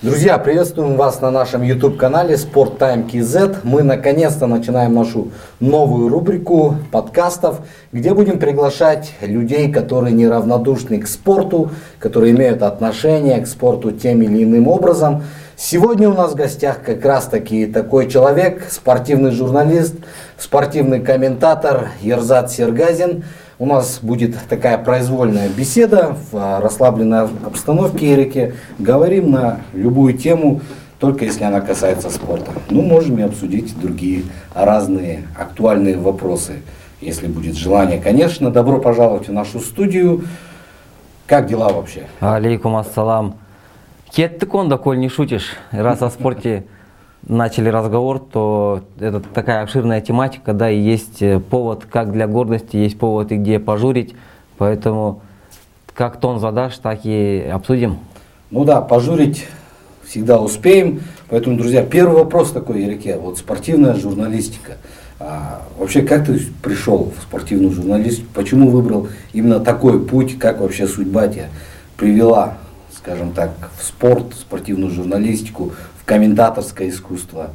Друзья, приветствуем вас на нашем YouTube-канале Sport Time KZ. Мы наконец-то начинаем нашу новую рубрику подкастов, где будем приглашать людей, которые неравнодушны к спорту, которые имеют отношение к спорту тем или иным образом. Сегодня у нас в гостях как раз таки такой человек, спортивный журналист, спортивный комментатор Ерзат Сергазин – у нас будет такая произвольная беседа в а, расслабленной обстановке, Эрике. Говорим на любую тему, только если она касается спорта. Ну, можем и обсудить другие разные актуальные вопросы, если будет желание. Конечно, добро пожаловать в нашу студию. Как дела вообще? Алейкум ассалам. Кеттік онда, коль не шутишь. Раз о спорте начали разговор, то это такая обширная тематика, да, и есть э, повод как для гордости, есть повод и где пожурить, поэтому как тон задашь, так и обсудим. Ну да, пожурить всегда успеем, поэтому, друзья, первый вопрос такой, Ярике, вот спортивная журналистика. А, вообще, как ты пришел в спортивную журналистику, почему выбрал именно такой путь, как вообще судьба тебя привела, скажем так, в спорт, спортивную журналистику, комментаторское искусство.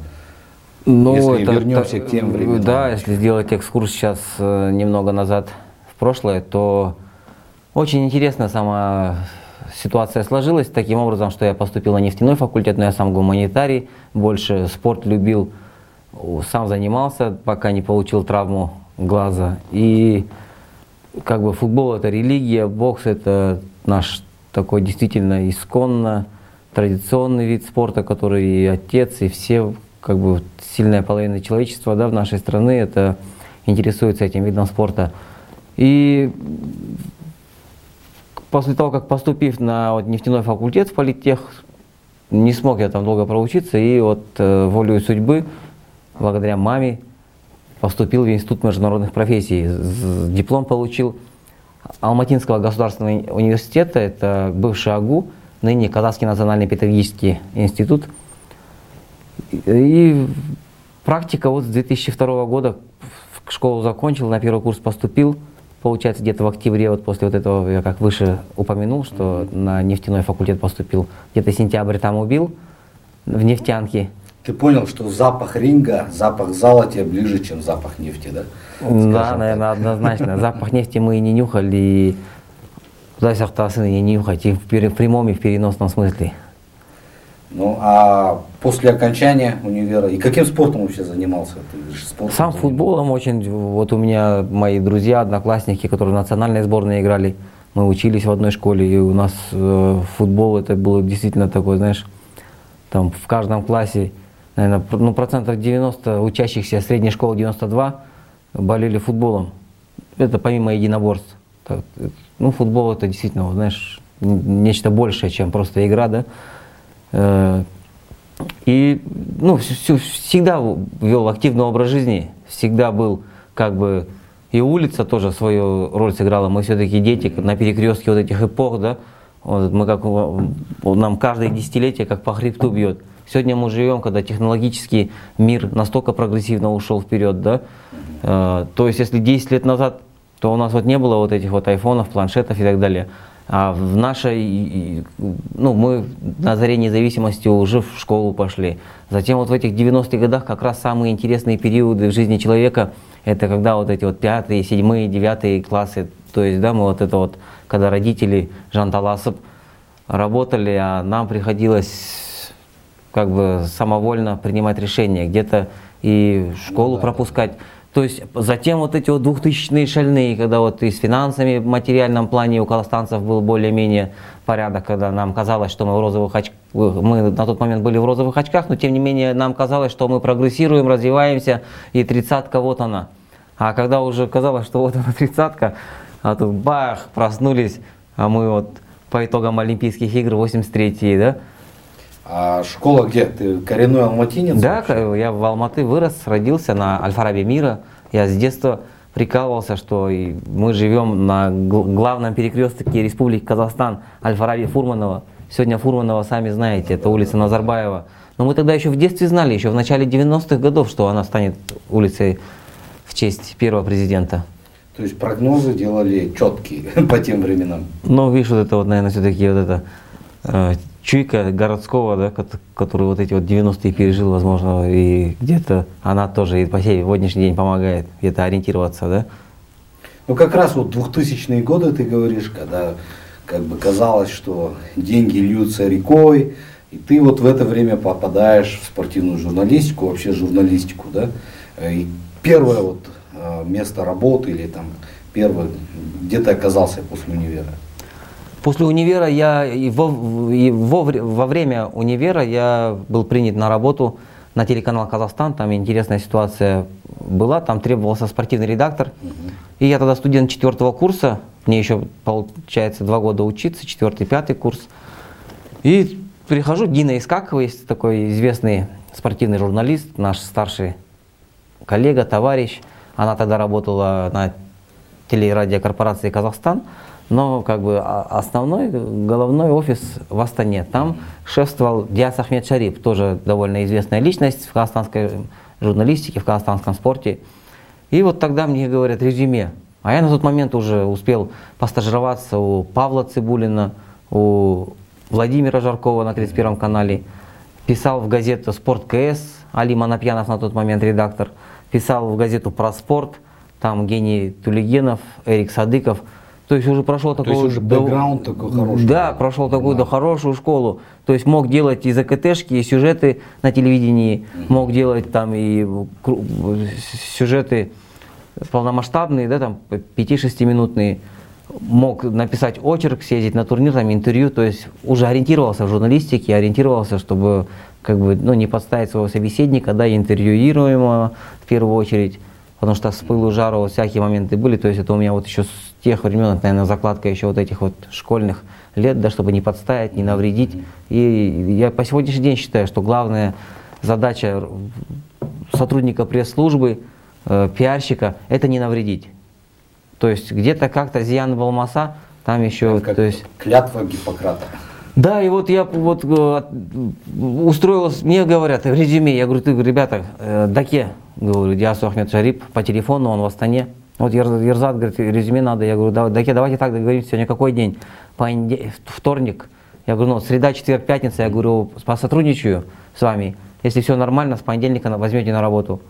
Ну, если это, вернемся это, к тем временам. Да, если сделать экскурс сейчас э, немного назад в прошлое, то очень интересно сама ситуация сложилась таким образом, что я поступил на нефтяной факультет, но я сам гуманитарий, больше спорт любил, сам занимался, пока не получил травму глаза. И как бы футбол это религия, бокс это наш такой действительно исконно традиционный вид спорта, который и отец, и все, как бы сильная половина человечества да, в нашей стране это интересуется этим видом спорта. И после того, как поступив на вот, нефтяной факультет в политех, не смог я там долго проучиться, и вот э, волею судьбы, благодаря маме, поступил в Институт международных профессий. Диплом получил Алматинского государственного университета, это бывший АГУ, ныне Казахский национальный педагогический институт. И практика вот с 2002 года в школу закончил, на первый курс поступил. Получается, где-то в октябре, вот после вот этого, я как выше упомянул, что на нефтяной факультет поступил. Где-то сентябрь там убил в нефтянке. Ты понял, что запах ринга, запах зала тебе ближе, чем запах нефти, да? Скажем да, так. наверное, однозначно. Запах нефти мы и не нюхали, Құдай сақтасын и не уходи в прямом и в переносном смысле. Ну, а после окончания универа, и каким спортом вообще занимался? Ты спортом Сам занимался? футболом очень, вот у меня мои друзья, одноклассники, которые в национальной сборной играли, мы учились в одной школе, и у нас э, футбол это было действительно такой, знаешь, там в каждом классе, наверное, ну, процентов 90 учащихся средней школы 92 болели футболом. Это помимо единоборств. Ну, футбол это действительно, знаешь, нечто большее, чем просто игра, да. Э, и, ну, всегда вел активный образ жизни, всегда был как бы и улица тоже свою роль сыграла. Мы все-таки дети на перекрестке вот этих эпох, да. Вот мы как нам каждое десятилетие как по хребту бьет. Сегодня мы живем, когда технологический мир настолько прогрессивно ушел вперед, да. Э, то есть, если 10 лет назад то у нас вот не было вот этих вот айфонов, планшетов и так далее. А в нашей, ну, мы на заре независимости уже в школу пошли. Затем вот в этих 90-х годах как раз самые интересные периоды в жизни человека, это когда вот эти вот пятые, седьмые, девятые классы, то есть, да, мы вот это вот, когда родители Жан Таласов работали, а нам приходилось как бы самовольно принимать решения, где-то и школу пропускать. То есть затем вот эти вот двухтысячные шальные, когда вот и с финансами в материальном плане у казахстанцев был более-менее порядок, когда нам казалось, что мы в розовых очках, мы на тот момент были в розовых очках, но тем не менее нам казалось, что мы прогрессируем, развиваемся, и тридцатка вот она. А когда уже казалось, что вот она тридцатка, а тут бах, проснулись, а мы вот по итогам Олимпийских игр 83 да, а школа где? Ты коренной алматинец? Да, вообще? я в Алматы вырос, родился на Альфарабе мира. Я с детства прикалывался, что мы живем на главном перекрестке Республики Казахстан Альфараби Фурманова. Сегодня Фурманова, сами знаете, это улица Назарбаева. Но мы тогда еще в детстве знали, еще в начале 90-х годов, что она станет улицей в честь первого президента. То есть прогнозы делали четкие по тем временам. Ну, видишь, вот это вот, наверное, все-таки вот это э, чуйка городского, да, который вот эти вот 90-е пережил, возможно, и где-то она тоже и по сегодняшний день помогает где-то ориентироваться, да? Ну, как раз вот 2000-е годы, ты говоришь, когда как бы казалось, что деньги льются рекой, и ты вот в это время попадаешь в спортивную журналистику, вообще журналистику, да? И первое вот э, место работы или там первое, где ты оказался после универа? После универа я и во, и во, во время универа я был принят на работу на телеканал Казахстан. Там интересная ситуация была, там требовался спортивный редактор. И я тогда студент четвертого курса, мне еще получается два года учиться, четвертый, пятый курс. И прихожу, Дина Искакова, есть такой известный спортивный журналист, наш старший коллега, товарищ. Она тогда работала на телерадиокорпорации «Казахстан», но как бы основной головной офис в Астане. Там шефствовал Диас Ахмед Шарип, тоже довольно известная личность в казахстанской журналистике, в казахстанском спорте. И вот тогда мне говорят резюме. А я на тот момент уже успел постажироваться у Павла Цибулина, у Владимира Жаркова на 31 канале, писал в газету «Спорт КС», Али Манапьянов на тот момент редактор, писал в газету «Про спорт», там гений Тулигенов, Эрик Садыков. То есть уже прошел такой... То есть уже бэкграунд до, такой хороший. Да, прошел такую да. хорошую школу. То есть мог делать и ЗКТшки, и сюжеты на телевидении, мог делать там и сюжеты полномасштабные, да, там 5-6 минутные, мог написать очерк, съездить на турнир, там интервью, то есть уже ориентировался в журналистике, ориентировался, чтобы как бы, ну, не подставить своего собеседника, да, интервьюируемого в первую очередь, потому что с пылу жару всякие моменты были, то есть это у меня вот еще с тех времен, наверное, закладка еще вот этих вот школьных лет, да, чтобы не подставить, не навредить. И я по сегодняшний день считаю, что главная задача сотрудника пресс-службы – э, пиарщика, это не навредить. То есть где-то как-то Зиян Балмаса, там еще... как то есть... Клятва Гиппократа. Да, и вот я вот э, устроилась, мне говорят, в резюме, я говорю, ты, ребята, э, Даке, говорю, Диасу Ахмед Шарип, по телефону, он в Астане. Вот Ерзат говорит, резюме надо, я говорю, да, Даке, давайте так договоримся, сегодня какой день? Понедельник, вторник. Я говорю, ну, среда, четверг, пятница, я говорю, посотрудничаю с вами. Если все нормально, с понедельника возьмете на работу.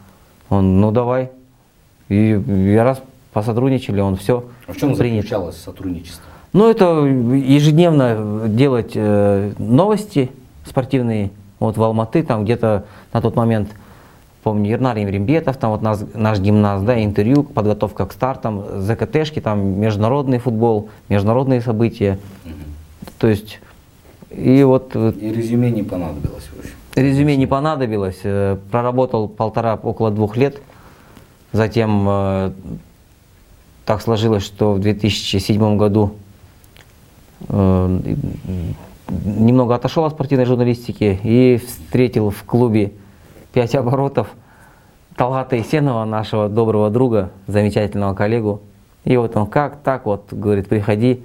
Он, ну давай. И я раз посотрудничали, он все А в чем принят. заключалось сотрудничество? Ну, это ежедневно делать э, новости спортивные. Вот в Алматы, там где-то на тот момент, помню, Ернар Имримбетов, там вот наш, наш гимнаст, да, интервью, подготовка к стартам, ЗКТшки, там международный футбол, международные события. Угу. То есть, и вот... И резюме не понадобилось, в общем. Резюме не понадобилось. Э, проработал полтора, около двух лет. Затем э, так сложилось, что в 2007 году э, немного отошел от спортивной журналистики и встретил в клубе «Пять оборотов» Талгата Исенова, нашего доброго друга, замечательного коллегу. И вот он как так вот, говорит, приходи,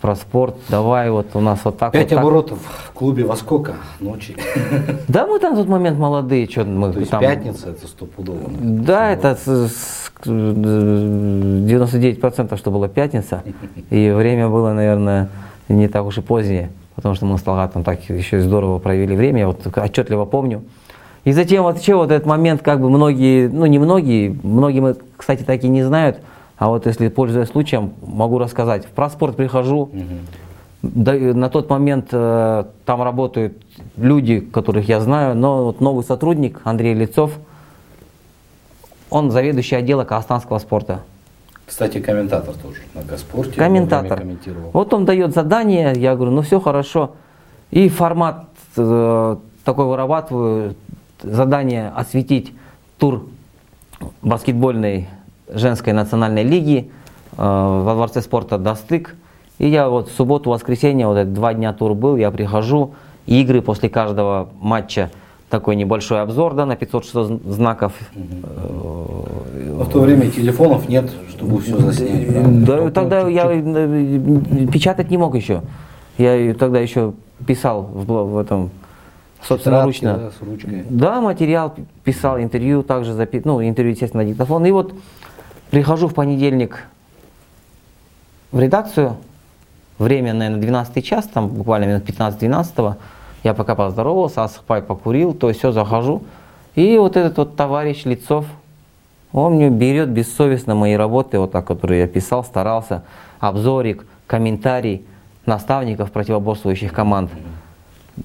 про спорт, давай вот у нас вот так Пять вот оборотов так. в клубе во сколько ночи? Да, мы там в тот момент молодые, что мы То есть там... пятница это стопудово? Да, это 99% что была пятница, и время было, наверное, не так уж и позднее, потому что мы с Талгатом так еще здорово провели время, я вот отчетливо помню. И затем вот еще вот этот момент, как бы многие, ну не многие, многие кстати, так и не знают, а вот если, пользуясь случаем, могу рассказать. В проспорт прихожу, угу. да, на тот момент э, там работают люди, которых я знаю, но вот новый сотрудник Андрей Лицов, он заведующий отдела казахстанского спорта. Кстати, комментатор тоже на Госпорте. Комментатор. Вот он дает задание, я говорю, ну все хорошо. И формат э, такой вырабатываю, задание осветить тур баскетбольной женской национальной лиги э, во Дворце спорта «Достык». И я вот в субботу, воскресенье, вот это два дня тур был, я прихожу, игры после каждого матча, такой небольшой обзор, да, на 500-600 знаков. Угу. в то время телефонов нет, чтобы все заснять. Да, да тогда я э, печатать не мог еще. Я тогда еще писал в, в этом собственноручно. Да, с ручкой. да, материал писал, интервью также записал, ну, интервью, естественно, на диктофон. И вот Прихожу в понедельник в редакцию, время, наверное, 12 час, там буквально минут 15-12, я пока поздоровался, Асхпай покурил, то есть все, захожу. И вот этот вот товарищ Лицов, он мне берет бессовестно мои работы, вот так, которые я писал, старался, обзорик, комментарий наставников противоборствующих команд.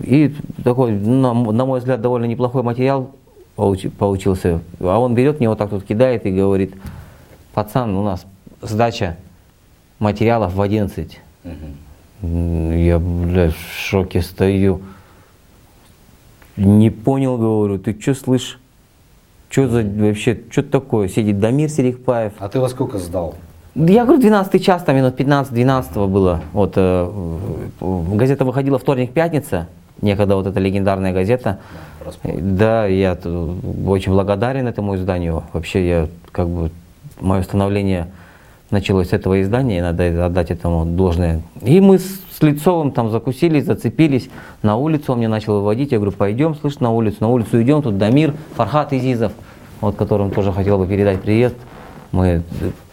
И такой, на, на мой взгляд, довольно неплохой материал получился. А он берет мне вот так вот кидает и говорит, пацан, у нас сдача материалов в 11. Угу. Я, блядь, в шоке стою. Не понял, говорю, ты что слышишь? Что за вообще, что такое? Сидит Дамир Серикпаев. А ты во сколько сдал? Я говорю, 12 час, там минут 15-12 было. Вот, э, газета выходила вторник-пятница, некогда вот эта легендарная газета. Да, я очень благодарен этому изданию. Вообще, я как бы, мое становление началось с этого издания, и надо отдать этому должное. И мы с, с Лицовым там закусились, зацепились. На улицу он меня начал выводить. Я говорю, пойдем, слышь, на улицу. На улицу идем, тут Дамир, Фархат Изизов, вот которым тоже хотел бы передать приезд. Мы,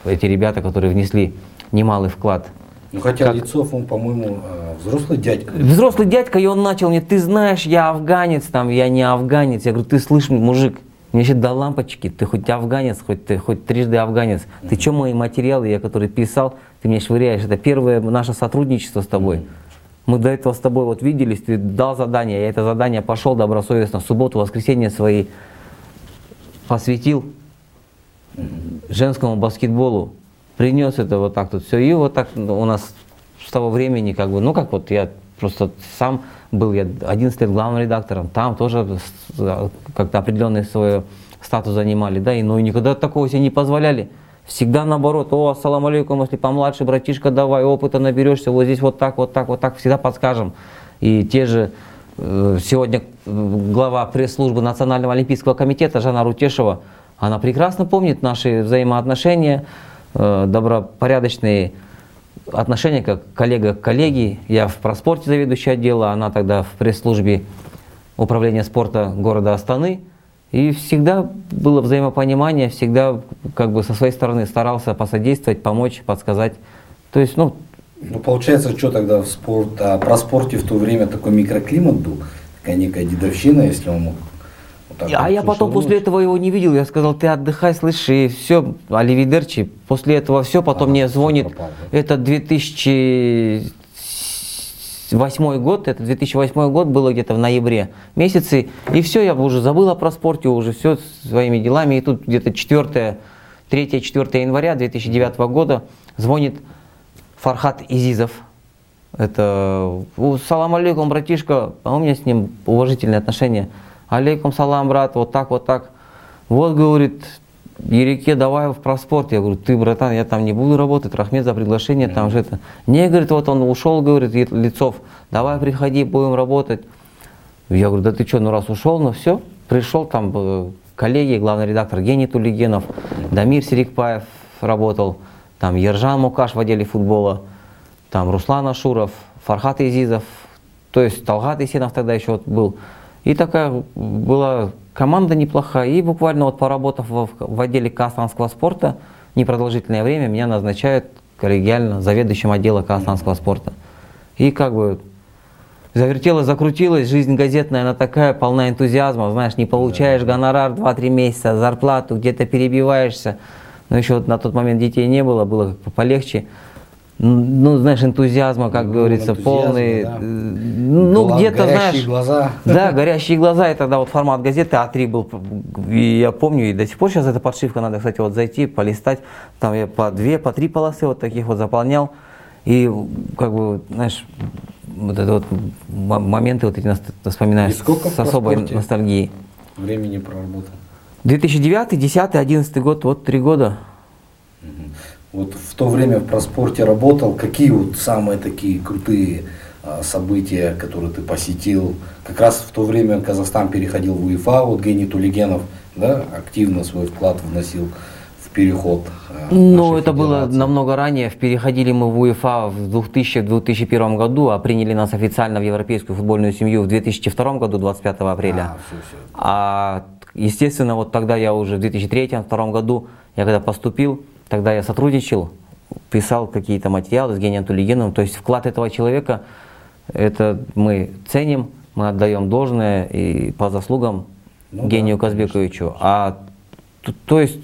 эти ребята, которые внесли немалый вклад. Ну, хотя как... Лицов, он, по-моему, э, взрослый дядька. Взрослый дядька, и он начал мне, ты знаешь, я афганец, там, я не афганец. Я говорю, ты слышишь, мужик, мне вообще до лампочки, ты хоть афганец, хоть ты хоть трижды афганец. Mm-hmm. Ты что мои материалы, я которые писал, ты мне швыряешь. Это первое наше сотрудничество с тобой. Mm-hmm. Мы до этого с тобой вот виделись, ты дал задание, я это задание пошел добросовестно, в субботу, воскресенье свои посвятил mm-hmm. женскому баскетболу, принес это вот так тут все. И вот так у нас с того времени, как бы, ну как вот я просто сам был я 11 лет главным редактором, там тоже как-то определенный свой статус занимали, да, и ну и никогда такого себе не позволяли. Всегда наоборот, о, ассаламу алейкум, если помладше, братишка, давай, опыта наберешься, вот здесь вот так, вот так, вот так, всегда подскажем. И те же, э, сегодня глава пресс-службы Национального олимпийского комитета Жанна Рутешева, она прекрасно помнит наши взаимоотношения, добропорядочные, отношение как коллега к коллеге. Я в проспорте заведующий отдела, она тогда в пресс-службе управления спорта города Астаны. И всегда было взаимопонимание, всегда как бы со своей стороны старался посодействовать, помочь, подсказать. То есть, ну... Ну, получается, что тогда в спорт, а про спорте в то время такой микроклимат был, такая некая дедовщина, если он мог вот а я потом после этого его не видел. Я сказал, ты отдыхай, слышь, и все, Оливидерчи. После этого все, потом а, мне звонит. Пропал, да? Это 2008 год, это 2008 год было где-то в ноябре месяце. И все, я уже забыла про спорте, уже все своими делами. И тут где-то 4, 3-4 января 2009 года звонит Фархат Изизов. Это, салам алейкум, братишка, а у меня с ним уважительные отношения. Алейкум салам, брат, вот так, вот так. Вот, говорит, Ереке, давай в проспорт. Я говорю, ты, братан, я там не буду работать, Рахмет за приглашение, там же это. Не, говорит, вот он ушел, говорит, Лицов, давай приходи, будем работать. Я говорю, да ты что, ну раз ушел, ну все. Пришел там э, коллеги, главный редактор Гений Тулигенов, Дамир Серикпаев работал, там Ержан Мукаш в отделе футбола, там Руслан Ашуров, Фархат Изизов, то есть Талгат Исенов тогда еще вот был. И такая была команда неплохая. И буквально вот поработав в, в отделе казахстанского спорта непродолжительное время, меня назначают коллегиально заведующим отдела казахстанского спорта. И как бы завертелась, закрутилась, жизнь газетная, она такая, полна энтузиазма, знаешь, не получаешь гонорар 2-3 месяца, зарплату, где-то перебиваешься. Но еще вот на тот момент детей не было, было полегче ну, знаешь, энтузиазма, как ну, говорится, полный. Да. Э, ну, где-то, знаешь. глаза. Да, горящие глаза. И тогда вот формат газеты А3 был. И я помню, и до сих пор сейчас эта подшивка, надо, кстати, вот зайти, полистать. Там я по две, по три полосы вот таких вот заполнял. И, как бы, знаешь, вот это вот моменты вот эти вспоминаешь с особой ностальгией. Времени проработал. 2009, 2010, 2011 год, вот три года. Вот в то время в проспорте работал, какие вот самые такие крутые а, события, которые ты посетил? Как раз в то время Казахстан переходил в УЕФА, вот Гений Тулигенов да, активно свой вклад вносил в переход. А, ну, это было намного ранее. Переходили мы в УЕФА в 2000-2001 году, а приняли нас официально в европейскую футбольную семью в 2002 году, 25 апреля. А, все, все. а естественно, вот тогда я уже в 2003-2002 году, я когда поступил, Тогда я сотрудничал писал какие-то материалы с Гением Тулигеновым. То есть вклад этого человека, это мы ценим, мы отдаем должное и по заслугам ну, Гению да, Казбековичу. А то, то есть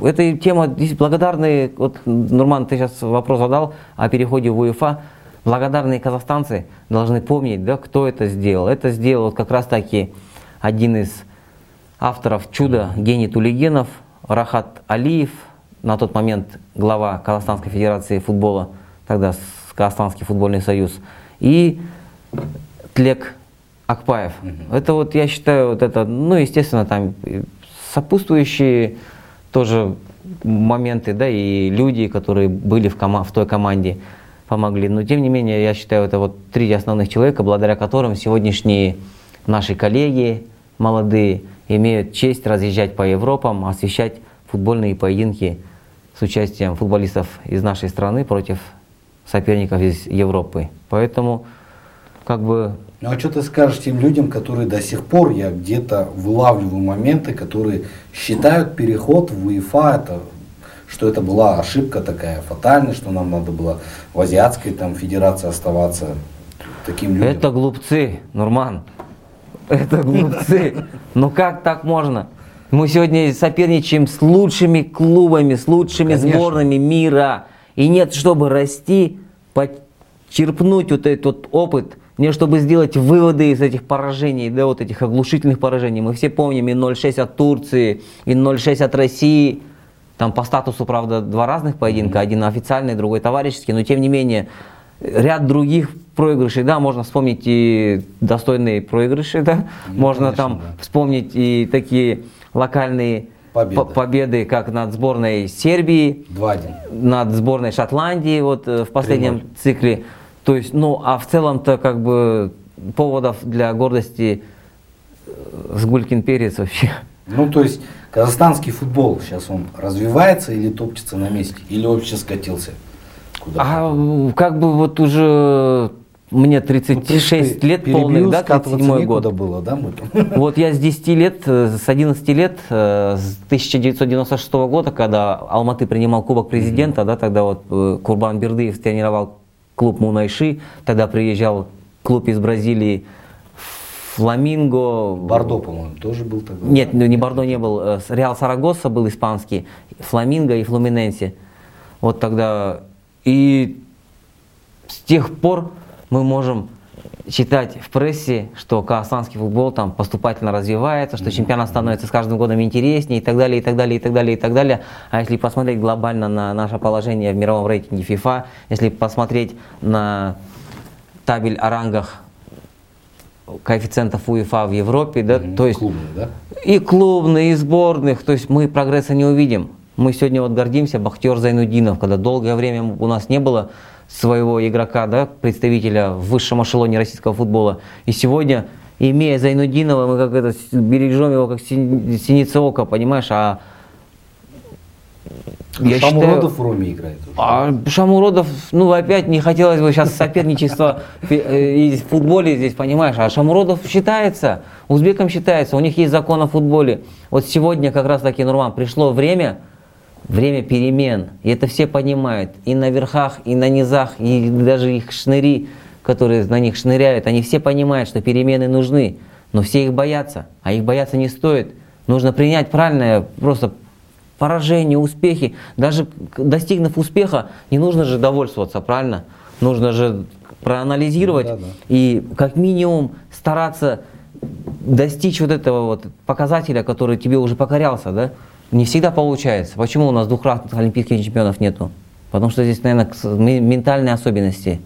эта тема благодарные, вот Нурман, ты сейчас вопрос задал о переходе в УЕФА. Благодарные казахстанцы должны помнить, да, кто это сделал. Это сделал вот как раз таки один из авторов чуда Гений Тулигенов, Рахат Алиев, на тот момент глава Казахстанской Федерации футбола, тогда Казахстанский футбольный союз, и Тлек Акпаев. Угу. Это вот, я считаю, вот это, ну, естественно, там сопутствующие тоже моменты, да, и люди, которые были в, кома в той команде, помогли. Но, тем не менее, я считаю, это вот три основных человека, благодаря которым сегодняшние наши коллеги молодые имеют честь разъезжать по Европам, освещать футбольные поединки с участием футболистов из нашей страны против соперников из Европы. Поэтому, как бы... Ну а что ты скажешь тем людям, которые до сих пор, я где-то вылавливаю моменты, которые считают переход в УЕФА, это, что это была ошибка такая фатальная, что нам надо было в азиатской там, федерации оставаться таким людям. Это глупцы, Нурман. Это глупцы. Ну как так можно? Мы сегодня соперничаем с лучшими клубами, с лучшими Конечно. сборными мира. И нет, чтобы расти, почерпнуть вот этот вот опыт, не чтобы сделать выводы из этих поражений, да, вот этих оглушительных поражений. Мы все помним и 0-6 от Турции, и 0-6 от России. Там по статусу, правда, два разных поединка, один официальный, другой товарищеский, но тем не менее ряд других проигрышей, да, можно вспомнить и достойные проигрыши, да, ну, можно конечно, там да. вспомнить и такие локальные победы. победы, как над сборной Сербии, 2-1. над сборной Шотландии вот э, в последнем 3-0. цикле. То есть, ну, а в целом-то как бы поводов для гордости э, с Гулькин перец вообще. Ну, то есть, казахстанский футбол сейчас он развивается или топчется на месте, или вообще скатился? Куда а как бы вот уже мне 36 ну, лет полных, да, 37 год. было, да, мы Вот я с 10 лет, э, с 11 лет, э, с 1996 года, когда Алматы принимал Кубок Президента, mm-hmm. да, тогда вот э, Курбан Бердыев тренировал клуб Мунайши, тогда приезжал клуб из Бразилии Фламинго. Бордо, по-моему, тоже был тогда. Нет, ну, не Бордо не был. Реал Сарагоса был испанский, Фламинго и Флуминенсе. Вот тогда. И с тех пор мы можем читать в прессе, что казахстанский футбол там поступательно развивается, что чемпионат становится с каждым годом интереснее и так далее, и так далее, и так далее, и так далее. А если посмотреть глобально на наше положение в мировом рейтинге FIFA, если посмотреть на табель о рангах коэффициентов УЕФА в Европе, да, mm-hmm. то есть клубные, да? и клубные, и сборных, то есть мы прогресса не увидим. Мы сегодня вот гордимся, Бахтер Зайнудинов, когда долгое время у нас не было своего игрока, да, представителя в высшем эшелоне российского футбола. И сегодня, имея Зайнудинова, мы как это бережем его как синица ока, понимаешь, а я Шамуродов считаю, в Роме играет. Уже. А Шамуродов, ну опять не хотелось бы сейчас соперничество в футболе здесь, понимаешь, а Шамуродов считается, узбеком считается, у них есть закон о футболе. Вот сегодня как раз таки, Нурман, пришло время, время перемен. И это все понимают. И на верхах, и на низах, и даже их шныри, которые на них шныряют, они все понимают, что перемены нужны. Но все их боятся. А их бояться не стоит. Нужно принять правильное просто поражение, успехи. Даже достигнув успеха, не нужно же довольствоваться, правильно? Нужно же проанализировать да, да. и как минимум стараться достичь вот этого вот показателя, который тебе уже покорялся, да? Не всегда получается. Почему у нас двухкратных олимпийских чемпионов нету? Потому что здесь, наверное, ментальные особенности.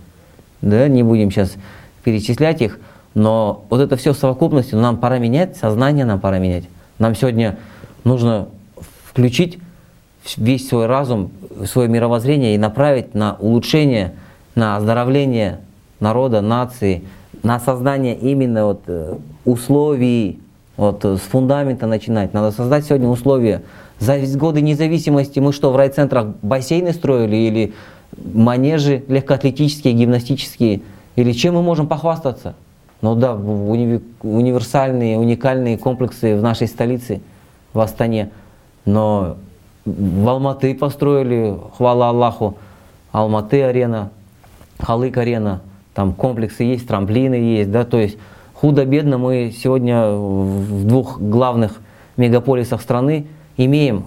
Да, не будем сейчас перечислять их. Но вот это все в совокупности, нам пора менять, сознание нам пора менять. Нам сегодня нужно включить весь свой разум, свое мировоззрение и направить на улучшение, на оздоровление народа, нации, на создание именно вот э, условий вот э, с фундамента начинать. Надо создать сегодня условия. За годы независимости мы что, в райцентрах бассейны строили или манежи легкоатлетические, гимнастические? Или чем мы можем похвастаться? Ну да, уни универсальные, уникальные комплексы в нашей столице, в Астане. Но В Алматы построили, хвала Аллаху, Алматы арена, Халык арена, там комплексы есть, трамплины есть, да, то есть худо-бедно мы сегодня в двух главных мегаполисах страны имеем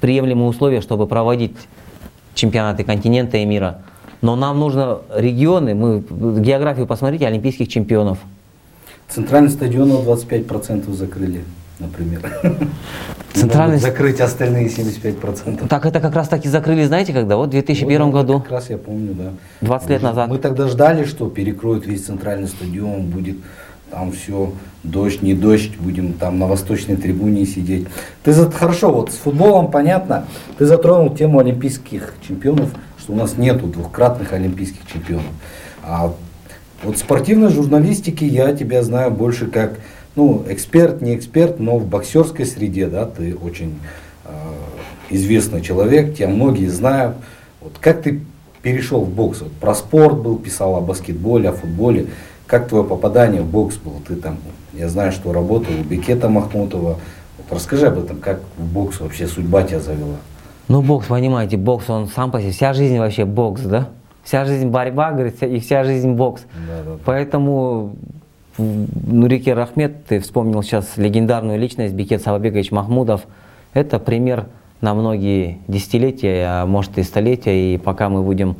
приемлемые условия, чтобы проводить чемпионаты континента и мира. Но нам нужно регионы, мы географию посмотрите, олимпийских чемпионов. Центральный стадион на 25% закрыли, например. Центральный... закрыть остальные 75%. Так это как раз таки закрыли, знаете, когда? Вот в 2001 вот, году. Как раз я помню, да. 20 лет назад. Мы тогда ждали, что перекроют весь центральный стадион, будет там все, дождь, не дождь, будем там на восточной трибуне сидеть. Ты за, хорошо, вот с футболом понятно, ты затронул тему олимпийских чемпионов, что у нас нету двухкратных олимпийских чемпионов. А вот спортивной журналистики я тебя знаю больше как, ну, эксперт, не эксперт, но в боксерской среде, да, ты очень э, известный человек, тебя многие знают. Вот как ты перешел в бокс? Вот про спорт был, писал о баскетболе, о футболе. Как твое попадание в бокс было? Ты там, я знаю, что работал у Бекета Махмутова. Вот расскажи об этом, как в бокс вообще судьба тебя завела? Ну, бокс, понимаете, бокс, он сам по себе, вся жизнь вообще бокс, да? Вся жизнь борьба, говорит, и вся жизнь бокс. Да, да, да. Поэтому Нурике Рахмет, ты вспомнил сейчас легендарную личность Бекет Савабегович Махмудов. Это пример на многие десятилетия, а может и столетия. И пока мы будем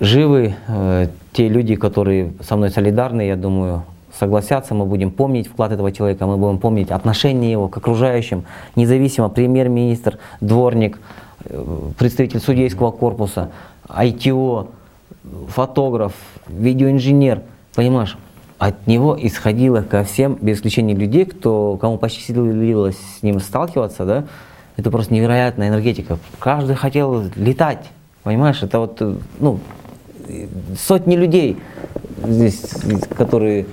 живы, э, те люди, которые со мной солидарны, я думаю, согласятся, мы будем помнить вклад этого человека, мы будем помнить отношение его к окружающим, независимо премьер-министр, дворник, э, представитель судейского корпуса, ITO, фотограф, видеоинженер, понимаешь, от него исходило ко всем, без исключения людей, кто, кому посчастливилось с ним сталкиваться, да, это просто невероятная энергетика. Каждый хотел летать, понимаешь, это вот, ну, сотни людей здесь, которые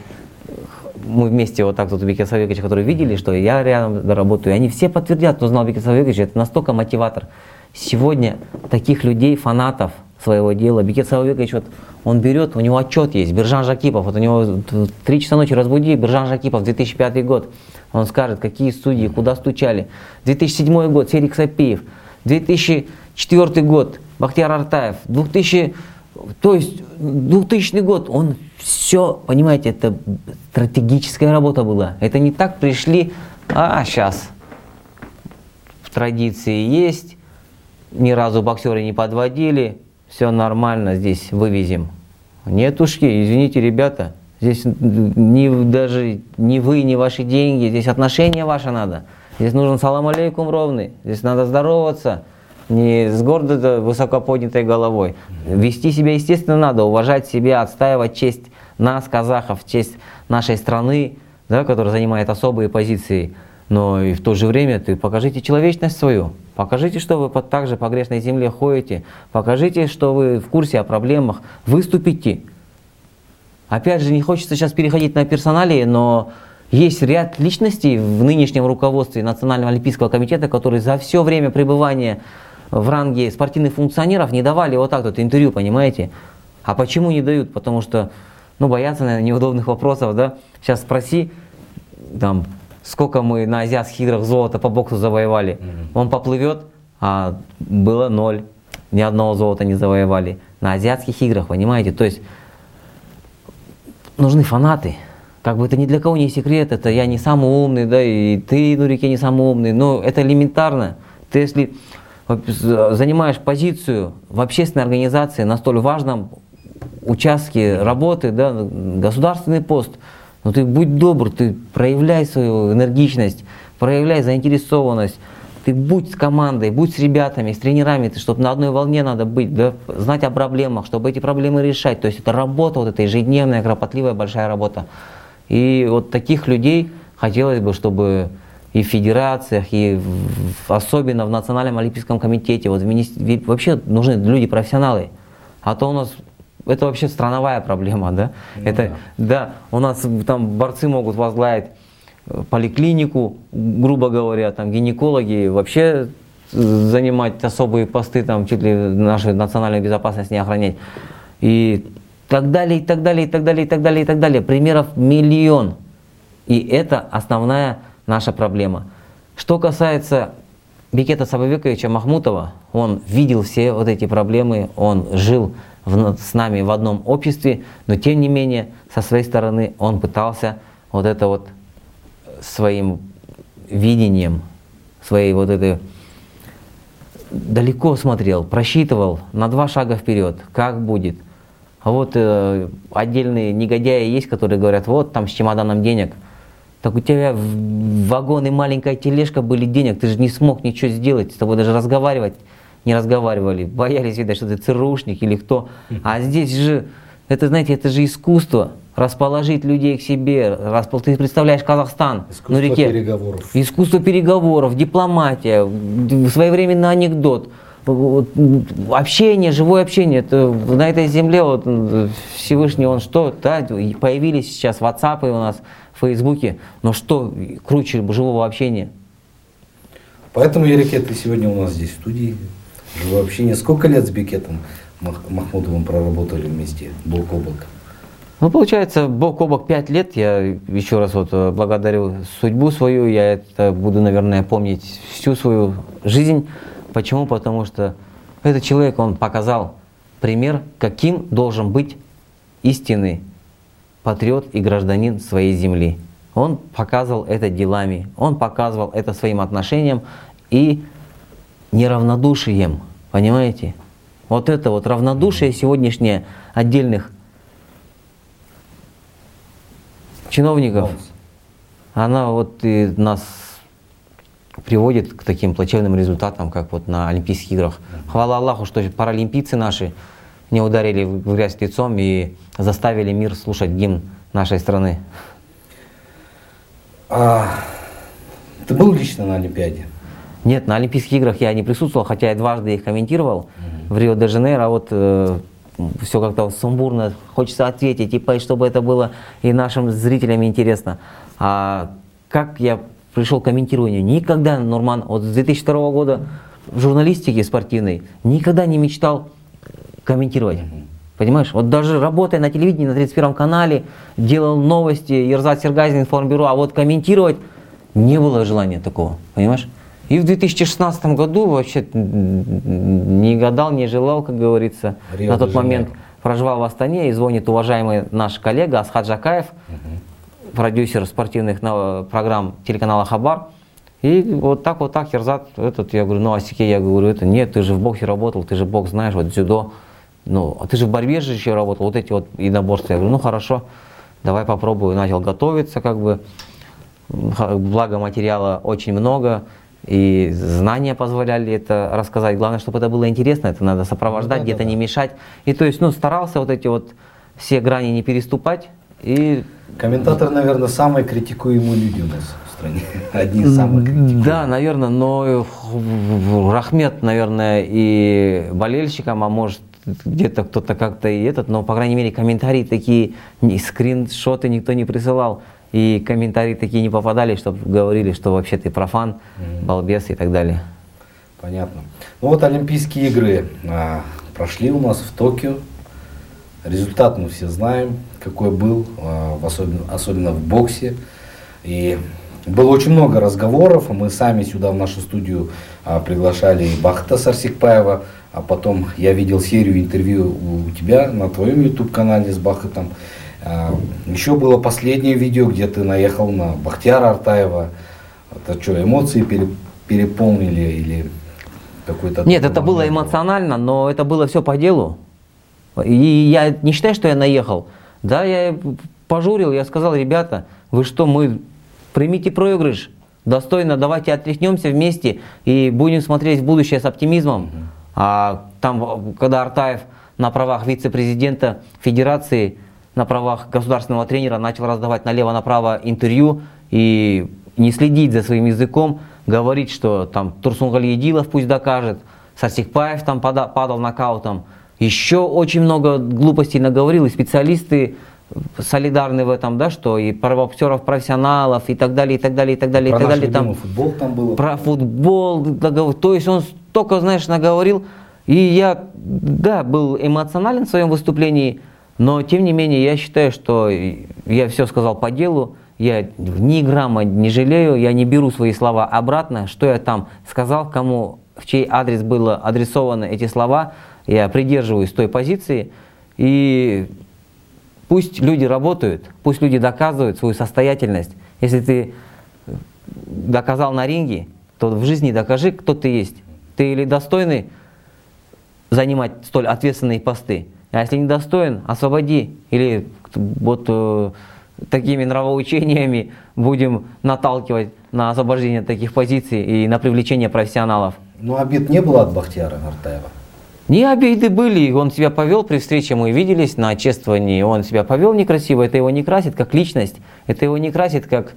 мы вместе вот так тут у Бекета Савековича, которые видели, что я рядом работаю, они все подтвердят, кто знал Бекета Савековича, это настолько мотиватор. Сегодня таких людей, фанатов своего дела, Бекет Савекович, вот он берет, у него отчет есть, Биржан Жакипов, вот у него три часа ночи разбуди, Биржан Жакипов, 2005 год, он скажет, какие судьи, куда стучали. 2007 год, Серик Сапиев, 2004 год, Бахтияр Артаев, 2000 то есть 2000 год, он все, понимаете, это стратегическая работа была. Это не так пришли, а сейчас в традиции есть, ни разу боксеры не подводили, все нормально, здесь вывезем. Нетушки, извините, ребята, здесь не, даже не вы, не ваши деньги, здесь отношения ваши надо. Здесь нужен салам алейкум ровный, здесь надо здороваться, не с гордо высоко поднятой головой. Вести себя, естественно, надо, уважать себя, отстаивать честь нас, казахов, честь нашей страны, да, которая занимает особые позиции. Но и в то же время ты покажите человечность свою, покажите, что вы под, также по грешной земле ходите, покажите, что вы в курсе о проблемах, выступите. Опять же, не хочется сейчас переходить на персоналии, но есть ряд личностей в нынешнем руководстве Национального олимпийского комитета, которые за все время пребывания в ранге спортивных функционеров не давали вот так вот интервью, понимаете? А почему не дают? Потому что, ну, боятся, наверное, неудобных вопросов, да? Сейчас спроси, там, сколько мы на азиатских играх золота по боксу завоевали. Он поплывет, а было ноль. Ни одного золота не завоевали. На азиатских играх, понимаете? То есть нужны фанаты. Как бы это ни для кого не секрет, это я не самый умный, да, и ты, Нурике, не самый умный, но это элементарно. Ты если занимаешь позицию в общественной организации на столь важном участке работы, да, государственный пост, но ну ты будь добр, ты проявляй свою энергичность, проявляй заинтересованность, ты будь с командой, будь с ребятами, с тренерами, чтобы на одной волне надо быть, да, знать о проблемах, чтобы эти проблемы решать. То есть это работа, вот эта ежедневная, кропотливая, большая работа. И вот таких людей хотелось бы, чтобы и в федерациях, и в, особенно в Национальном олимпийском комитете. Вот в мини... Вообще нужны люди-профессионалы. А то у нас это вообще страновая проблема, да? Ну, это, да. да, у нас там борцы могут возглавить э, поликлинику, грубо говоря, там гинекологи, вообще занимать особые посты, там чуть ли нашу национальную безопасность не охранять. И так далее, и так далее, и так далее, и так далее, и так далее. Примеров миллион. И это основная наша проблема. Что касается Бекета Сабавековича Махмутова, он видел все вот эти проблемы, он жил в, с нами в одном обществе, но тем не менее, со своей стороны, он пытался вот это вот своим видением, своей вот этой далеко смотрел, просчитывал на два шага вперед, как будет. А вот э, отдельные негодяи есть, которые говорят, вот там с чемоданом денег. Так у тебя вагон и маленькая тележка были денег, ты же не смог ничего сделать, с тобой даже разговаривать не разговаривали, боялись, видать, что ты ЦРУшник или кто. А здесь же, это, знаете, это же искусство расположить людей к себе. Распол... Ты представляешь Казахстан Искусство на реке. переговоров. Искусство переговоров, дипломатия, своевременный анекдот. Общение, живое общение. Это, на этой земле вот, Всевышний, он что, да, появились сейчас WhatsApp у нас, в Фейсбуке, но что круче живого общения? Поэтому, Ярике, ты сегодня у нас здесь в студии. Живое общение. Сколько лет с Бекетом Махмудовым проработали вместе, бок о бок? Ну, получается, бок о бок пять лет. Я еще раз вот э, благодарю судьбу свою. Я это буду, наверное, помнить всю свою жизнь. Почему? Потому что этот человек, он показал пример, каким должен быть истинный патриот и гражданин своей земли. Он показывал это делами, он показывал это своим отношением и неравнодушием. Понимаете? Вот это вот равнодушие сегодняшнее отдельных чиновников, она вот и нас приводит к таким плачевным результатам, как вот на Олимпийских играх. Хвала Аллаху, что паралимпийцы наши не ударили в грязь лицом и заставили мир слушать гимн нашей страны. А, ты был лично на Олимпиаде? Нет, на Олимпийских играх я не присутствовал, хотя я дважды их комментировал mm-hmm. в Рио-де-Жанейро. А вот э, все как-то сумбурно, хочется ответить, типа, чтобы это было и нашим зрителям интересно. А как я пришел к комментированию? Никогда, Нурман, вот с 2002 года в журналистике спортивной никогда не мечтал комментировать. Понимаешь, вот даже работая на телевидении на 31 канале, делал новости, Ерзат Сергазин, информбюро, а вот комментировать не было желания такого, понимаешь? И в 2016 году вообще не гадал, не желал, как говорится. Рио на тот момент проживал в Астане и звонит уважаемый наш коллега Асхат Жакаев, угу. продюсер спортивных программ телеканала Хабар. И вот так вот так Ерзат, этот, я говорю, ну Асике, я говорю, это нет, ты же в боксе работал, ты же бокс знаешь, вот дзюдо. Ну, а ты же в борьбе же еще работал, вот эти вот единоборства. Я говорю, ну хорошо, давай попробую. Начал готовиться, как бы, благо материала очень много и знания позволяли это рассказать. Главное, чтобы это было интересно, это надо сопровождать, да, где-то да, не мешать. И то есть, ну, старался вот эти вот все грани не переступать. И... Комментатор, наверное, самый критикуемый люди у нас в стране. Одни из самых критикуемых. Да, наверное, но Рахмет, наверное, и болельщикам, а может где-то кто-то как-то и этот, но, по крайней мере, комментарии такие, скриншоты никто не присылал и комментарии такие не попадали, чтобы говорили, что вообще ты профан, балбес и так далее. Понятно. Ну вот Олимпийские игры а, прошли у нас в Токио. Результат мы все знаем, какой был, а, в особенно, особенно в боксе. И было очень много разговоров. Мы сами сюда в нашу студию а, приглашали Бахта Сарсикпаева, а потом я видел серию интервью у тебя на твоем YouTube-канале с Бахатом. А, Еще было последнее видео, где ты наехал на Бахтияра Артаева. Это что, эмоции переполнили или какой-то... Нет, это было эмоционально, но это было все по делу. И я не считаю, что я наехал. Да, я пожурил, я сказал, ребята, вы что, мы примите проигрыш, достойно, давайте отряхнемся вместе и будем смотреть в будущее с оптимизмом. А там, когда Артаев на правах вице-президента Федерации на правах государственного тренера начал раздавать налево-направо интервью и не следить за своим языком, говорить, что там Турсунгали Едилов пусть докажет, Сарсикпаев там падал нокаутом. Еще очень много глупостей наговорил, и специалисты солидарны в этом, да, что и про боксеров, профессионалов и так далее, и так далее, и так далее, про и так далее. Там, футбол там было. Про футбол, то есть он столько, знаешь, наговорил. И я, да, был эмоционален в своем выступлении, но, тем не менее, я считаю, что я все сказал по делу, я ни грамма не жалею, я не беру свои слова обратно, что я там сказал, кому, в чей адрес было адресованы эти слова, я придерживаюсь той позиции, и пусть люди работают, пусть люди доказывают свою состоятельность. Если ты доказал на ринге, то в жизни докажи, кто ты есть. Ты или достойный занимать столь ответственные посты, а если не достоин, освободи. Или вот э, такими нравоучениями будем наталкивать на освобождение таких позиций и на привлечение профессионалов. Ну, обид не было от Бахтияра Нартаева? Не обиды были, он себя повел при встрече, мы виделись на чествовании, он себя повел некрасиво, это его не красит как личность, это его не красит как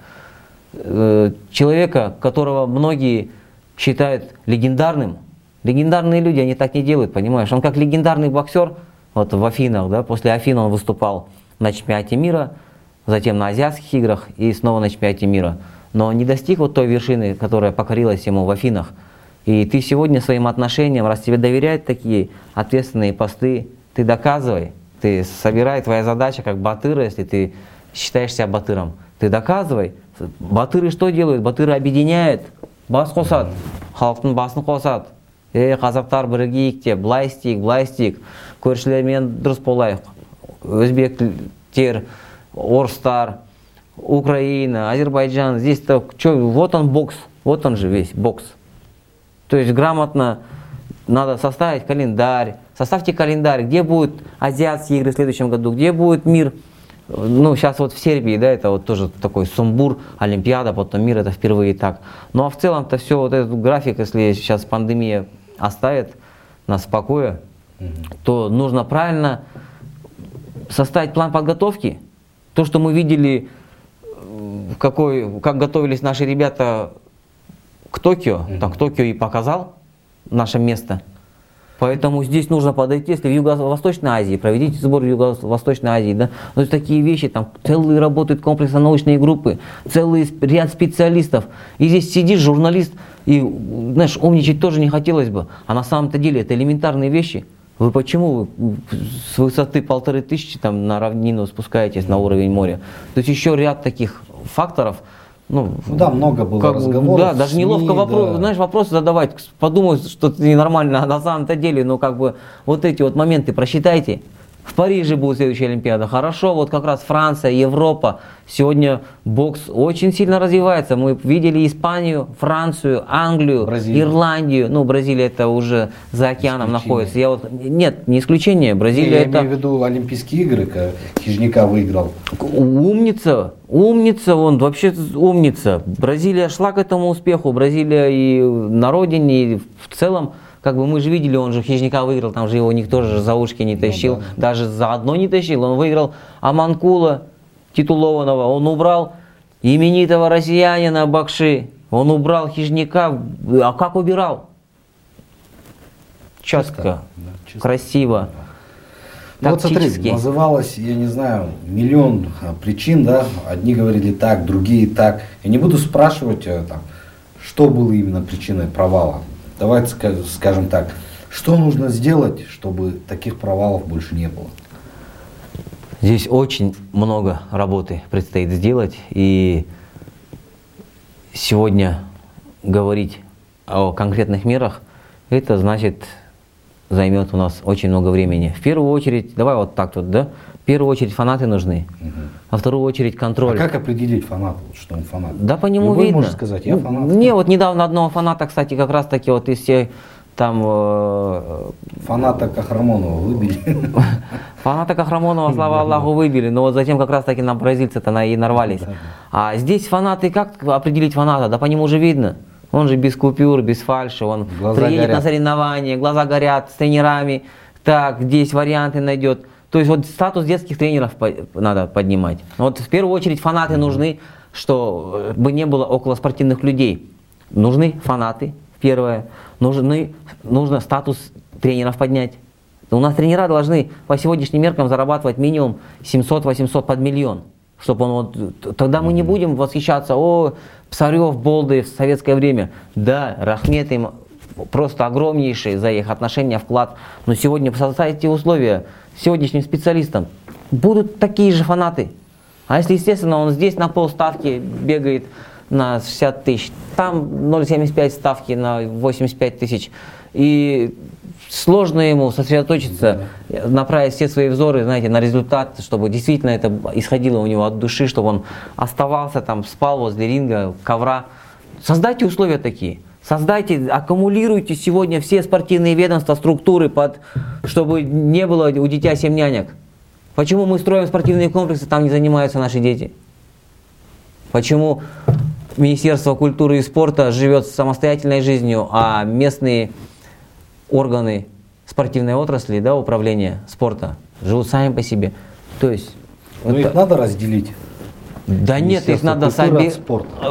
э, человека, которого многие считают легендарным. Легендарные люди, они так не делают, понимаешь? Он как легендарный боксер, вот в Афинах, да, после Афин он выступал на чемпионате мира, затем на азиатских играх и снова на чемпионате мира. Но не достиг вот той вершины, которая покорилась ему в Афинах. И ты сегодня своим отношением, раз тебе доверяют такие ответственные посты, ты доказывай, ты собирай, твоя задача как батыра, если ты считаешь себя батыром, ты доказывай. Батыры что делают? Батыры объединяют, бас қосады, халықтың басын қосады Ей қазақтар бірігейік деп, былай істейік, былай істейік, көршілермен дұрыс болайық. Өзбектер, орыстар, Украина, Азербайджан, здесь-то, что, вот он бокс, вот он же весь бокс. То есть грамотно надо составить календарь. Составьте календарь, где будут азиатские игры в следующем году, где будет мир. Ну, сейчас вот в Сербии, да, это вот тоже такой сумбур, Олимпиада, потом мир, это впервые так. Ну, а в целом-то все, вот этот график, если сейчас пандемия оставит нас в покое, угу. то нужно правильно составить план подготовки. То, что мы видели, какой, как готовились наши ребята к Токио, mm-hmm. так Токио и показал наше место. Поэтому здесь нужно подойти, если в Юго-Восточной Азии, проведите сбор в Юго-Восточной Азии, да, но это такие вещи, там целые работают комплексно-научные группы, целый ряд специалистов. И здесь сидишь, журналист, и, знаешь, умничать тоже не хотелось бы. А на самом-то деле это элементарные вещи. Вы почему с высоты полторы тысячи там на равнину спускаетесь на уровень моря? То есть еще ряд таких факторов – ну, ну, да, много было как, разговоров. Да, даже СМИ, неловко вопрос, да. знаешь, вопросы задавать. Подумают, что ты ненормально, а на самом-то деле, ну, как бы, вот эти вот моменты просчитайте. В Париже будет следующая Олимпиада. Хорошо, вот как раз Франция, Европа. Сегодня бокс очень сильно развивается. Мы видели Испанию, Францию, Англию, Бразилию. Ирландию. Ну, Бразилия это уже за океаном находится. Я вот, нет, не исключение. Бразилия я это... имею в виду Олимпийские игры, Хижника выиграл. Умница, умница он, вообще умница. Бразилия шла к этому успеху. Бразилия и на родине, и в целом как бы мы же видели, он же Хижника выиграл, там же его никто же за ушки не тащил, ну, да. даже за одно не тащил. Он выиграл Аманкула, титулованного, он убрал именитого россиянина Бакши, он убрал Хижника, а как убирал? Четко, да, красиво. Ну, вот смотри, называлось, я не знаю, миллион а, причин, да, одни говорили так, другие так. Я не буду спрашивать, э, там, что было именно причиной провала. Давайте скажем так, что нужно сделать, чтобы таких провалов больше не было? Здесь очень много работы предстоит сделать, и сегодня говорить о конкретных мерах, это значит займет у нас очень много времени. В первую очередь, давай вот так вот, да? В первую очередь фанаты нужны, угу. а в вторую очередь контроль. А как определить фаната, что он фанат? Да по нему Любой видно. может сказать, я фанат. Мне вот недавно одного фаната, кстати, как раз таки вот из всех там... Э, Фаната Кахрамонова выбили. Фаната Кахрамонова, слава Аллаху, выбили, но вот затем как раз таки на бразильцы-то и нарвались. А здесь фанаты, как определить фаната? Да по нему уже видно. Он же без купюр, без фальши, он глаза приедет горят. на соревнования, глаза горят с тренерами, так, здесь варианты найдет. То есть вот статус детских тренеров надо поднимать. Вот в первую очередь фанаты mm-hmm. нужны, чтобы не было около спортивных людей. Нужны фанаты, первое. Нужны, нужно статус тренеров поднять. У нас тренера должны по сегодняшним меркам зарабатывать минимум 700-800 под миллион. Чтобы он вот, тогда мы не будем восхищаться, о, Псарев, Болды в советское время. Да, Рахмет им просто огромнейший за их отношения вклад. Но сегодня создайте условия сегодняшним специалистам будут такие же фанаты. А если, естественно, он здесь на полставки бегает на 60 тысяч, там 0,75 ставки на 85 тысяч, и сложно ему сосредоточиться, направить все свои взоры, знаете, на результат, чтобы действительно это исходило у него от души, чтобы он оставался там, спал возле ринга, ковра. Создайте условия такие. Создайте, аккумулируйте сегодня все спортивные ведомства, структуры, под, чтобы не было у дитя семь нянек. Почему мы строим спортивные комплексы, там не занимаются наши дети? Почему Министерство культуры и спорта живет самостоятельной жизнью, а местные органы спортивной отрасли, да, управления спорта, живут сами по себе. То есть... Но это... их надо разделить. Да нет, их надо сами...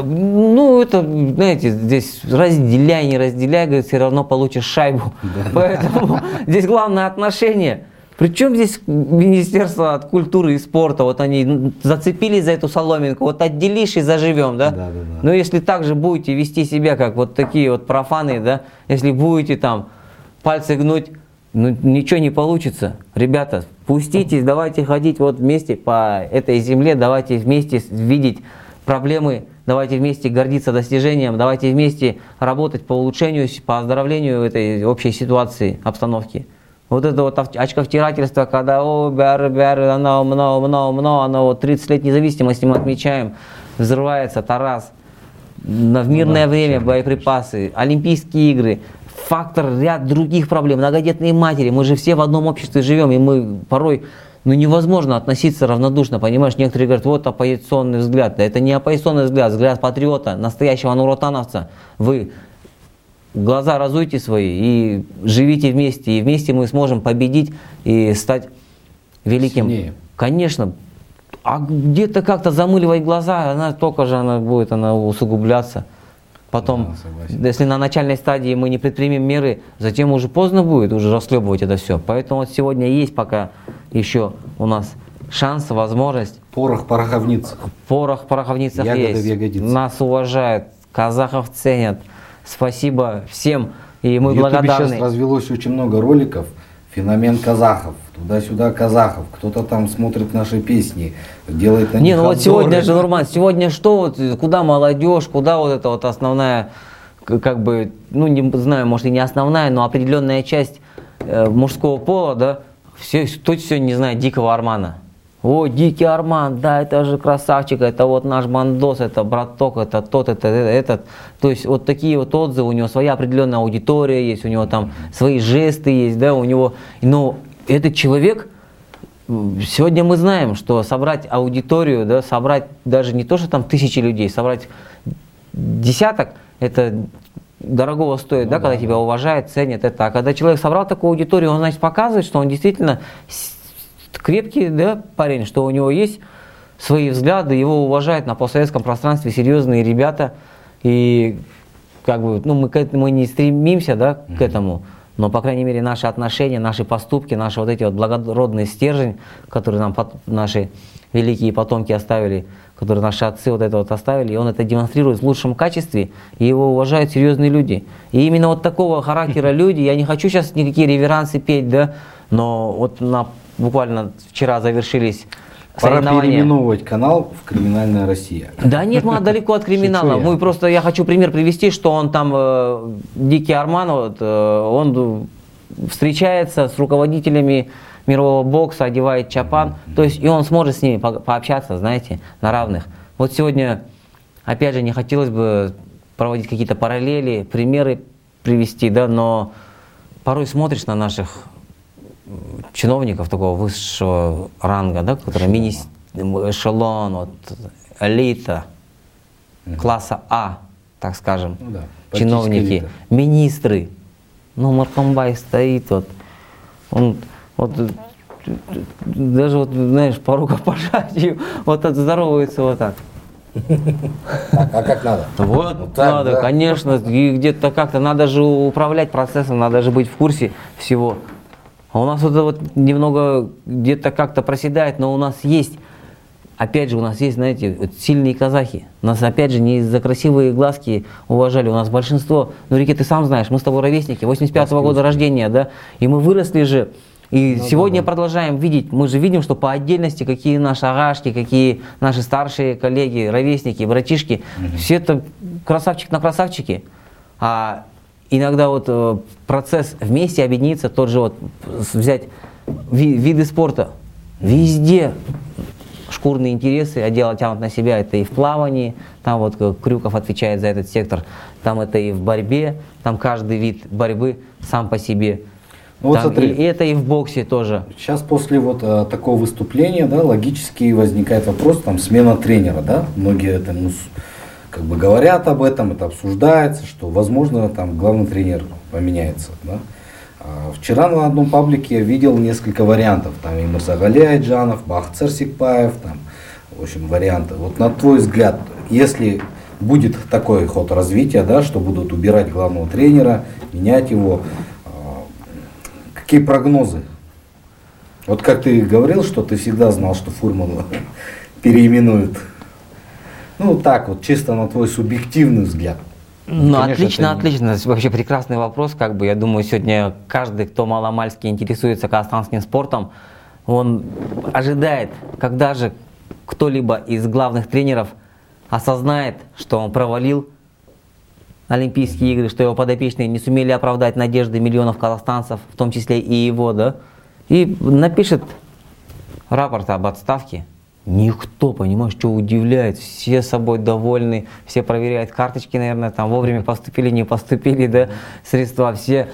Ну, это, знаете, здесь разделяй, не разделяй, говорит, все равно получишь шайбу. Да. Поэтому здесь главное отношение. Причем здесь Министерство от культуры и спорта, вот они зацепились за эту соломинку, вот отделишь и заживем, да? Да, да, да. Но если также будете вести себя, как вот такие вот профаны, да, если будете там пальцы гнуть, ну ничего не получится. Ребята, пуститесь, давайте ходить вот вместе по этой земле, давайте вместе видеть проблемы, давайте вместе гордиться достижением, давайте вместе работать по улучшению, по оздоровлению этой общей ситуации, обстановки. Вот это вот очковтирательство, когда о, бяр, бяр, оно, мно, мно, мно, оно вот 30 лет независимости мы отмечаем, взрывается Тарас, в мирное время боеприпасы, Олимпийские игры, фактор, ряд других проблем, многодетные матери. Мы же все в одном обществе живем, и мы порой ну, невозможно относиться равнодушно, понимаешь? Некоторые говорят, вот оппозиционный взгляд. Да это не оппозиционный взгляд, взгляд патриота, настоящего нуротановца. Вы глаза разуйте свои и живите вместе, и вместе мы сможем победить и стать великим. Сильнее. Конечно, а где-то как-то замыливать глаза, она только же она будет она усугубляться. Потом, да, если на начальной стадии мы не предпримем меры, затем уже поздно будет уже расхлебывать это все. Поэтому вот сегодня есть пока еще у нас шанс, возможность. Порох пороховниц. Порох пороховницах Ягода есть. Ягодицы. Нас уважают, казахов ценят. Спасибо всем. И мы в благодарны. сейчас развелось очень много роликов. Феномен казахов. Туда-сюда казахов. Кто-то там смотрит наши песни, делает на Не, них ну вот сегодня же, Нурман, сегодня что, вот, куда молодежь, куда вот эта вот основная, как бы, ну не знаю, может и не основная, но определенная часть э, мужского пола, да, все, кто сегодня не знает Дикого Армана? О, Дикий Арман, да, это же красавчик, это вот наш бандос, это браток, это тот, это этот. То есть вот такие вот отзывы, у него своя определенная аудитория есть, у него там свои жесты есть, да, у него, но этот человек, сегодня мы знаем, что собрать аудиторию, да, собрать даже не то, что там тысячи людей, собрать десяток, это дорогого стоит, ну, да, да, когда да. тебя уважают, ценят это. А когда человек собрал такую аудиторию, он, значит, показывает, что он действительно крепкий да, парень, что у него есть свои взгляды, его уважают на постсоветском пространстве серьезные ребята. И как бы, ну, мы, к этому, мы не стремимся да, к этому, но, по крайней мере, наши отношения, наши поступки, наши вот эти вот благородный стержень, который нам наши великие потомки оставили, которые наши отцы вот это вот оставили, и он это демонстрирует в лучшем качестве, и его уважают серьезные люди. И именно вот такого характера люди, я не хочу сейчас никакие реверансы петь, да, но вот на буквально вчера завершились Пора переименовывать канал в «Криминальная Россия». Да нет, мы далеко от криминала. Мы просто, я хочу пример привести, что он там, э, Дикий Арман, вот, э, он встречается с руководителями мирового бокса, одевает чапан, то есть и он сможет с ними по пообщаться, знаете, на равных. Вот сегодня, опять же, не хотелось бы проводить какие-то параллели, примеры привести, да, но порой смотришь на наших чиновников такого высшего ранга, да, которые мини эшелон, вот, элита, угу. класса А, так скажем, ну, да, чиновники, элита. министры. Ну, Маркомбай стоит, вот, он, вот, даже вот, знаешь, по рукопожатию, вот так здоровается вот так. А, а как надо? Вот ну, так, надо, да? конечно, где-то как-то надо же управлять процессом, надо же быть в курсе всего. А у нас это вот немного где-то как-то проседает, но у нас есть, опять же, у нас есть, знаете, вот сильные казахи. Нас, опять же, не за красивые глазки уважали. У нас большинство, ну, Реки, ты сам знаешь, мы с тобой ровесники, 85-го года рождения, да, и мы выросли же И Ну, сегодня да, да. продолжаем видеть, мы же видим, что по отдельности какие наши агашки, какие наши старшие коллеги, ровесники, братишки, все это красавчик на красавчике. А иногда вот э, процесс вместе объединиться, тот же вот взять ви- виды спорта, везде шкурные интересы, отдела тянут на себя, это и в плавании, там вот э, Крюков отвечает за этот сектор, там это и в борьбе, там каждый вид борьбы сам по себе. Ну вот Там смотри. и, и это и в боксе тоже. Сейчас после вот э, такого выступления, да, логически возникает вопрос, там, смена тренера, да, многие это, ну, как бы говорят об этом, это обсуждается, что, возможно, там главный тренер поменяется, да. А Вчера на одном паблике я видел несколько вариантов, там и Мирзагали Айджанов, Бахцер Сикпаев, там, в общем, варианты. Вот на твой взгляд, если будет такой ход развития, да, что будут убирать главного тренера, менять его, а, какие прогнозы вот как ты говорил, что ты всегда знал, что Фурмана переименуют. Ну так вот, чисто на твой субъективный взгляд. Ну, Конечно, отлично, это отлично. Вообще прекрасный вопрос. Как бы я думаю, сегодня каждый, кто маломальски интересуется казахстанским спортом, он ожидает, когда же кто-либо из главных тренеров осознает, что он провалил Олимпийские игры, что его подопечные не сумели оправдать надежды миллионов казахстанцев, в том числе и его, да, и напишет рапорт об отставке. Никто, понимаешь, что удивляет, все собой довольны, все проверяют карточки, наверное, там вовремя поступили, не поступили, да, средства, все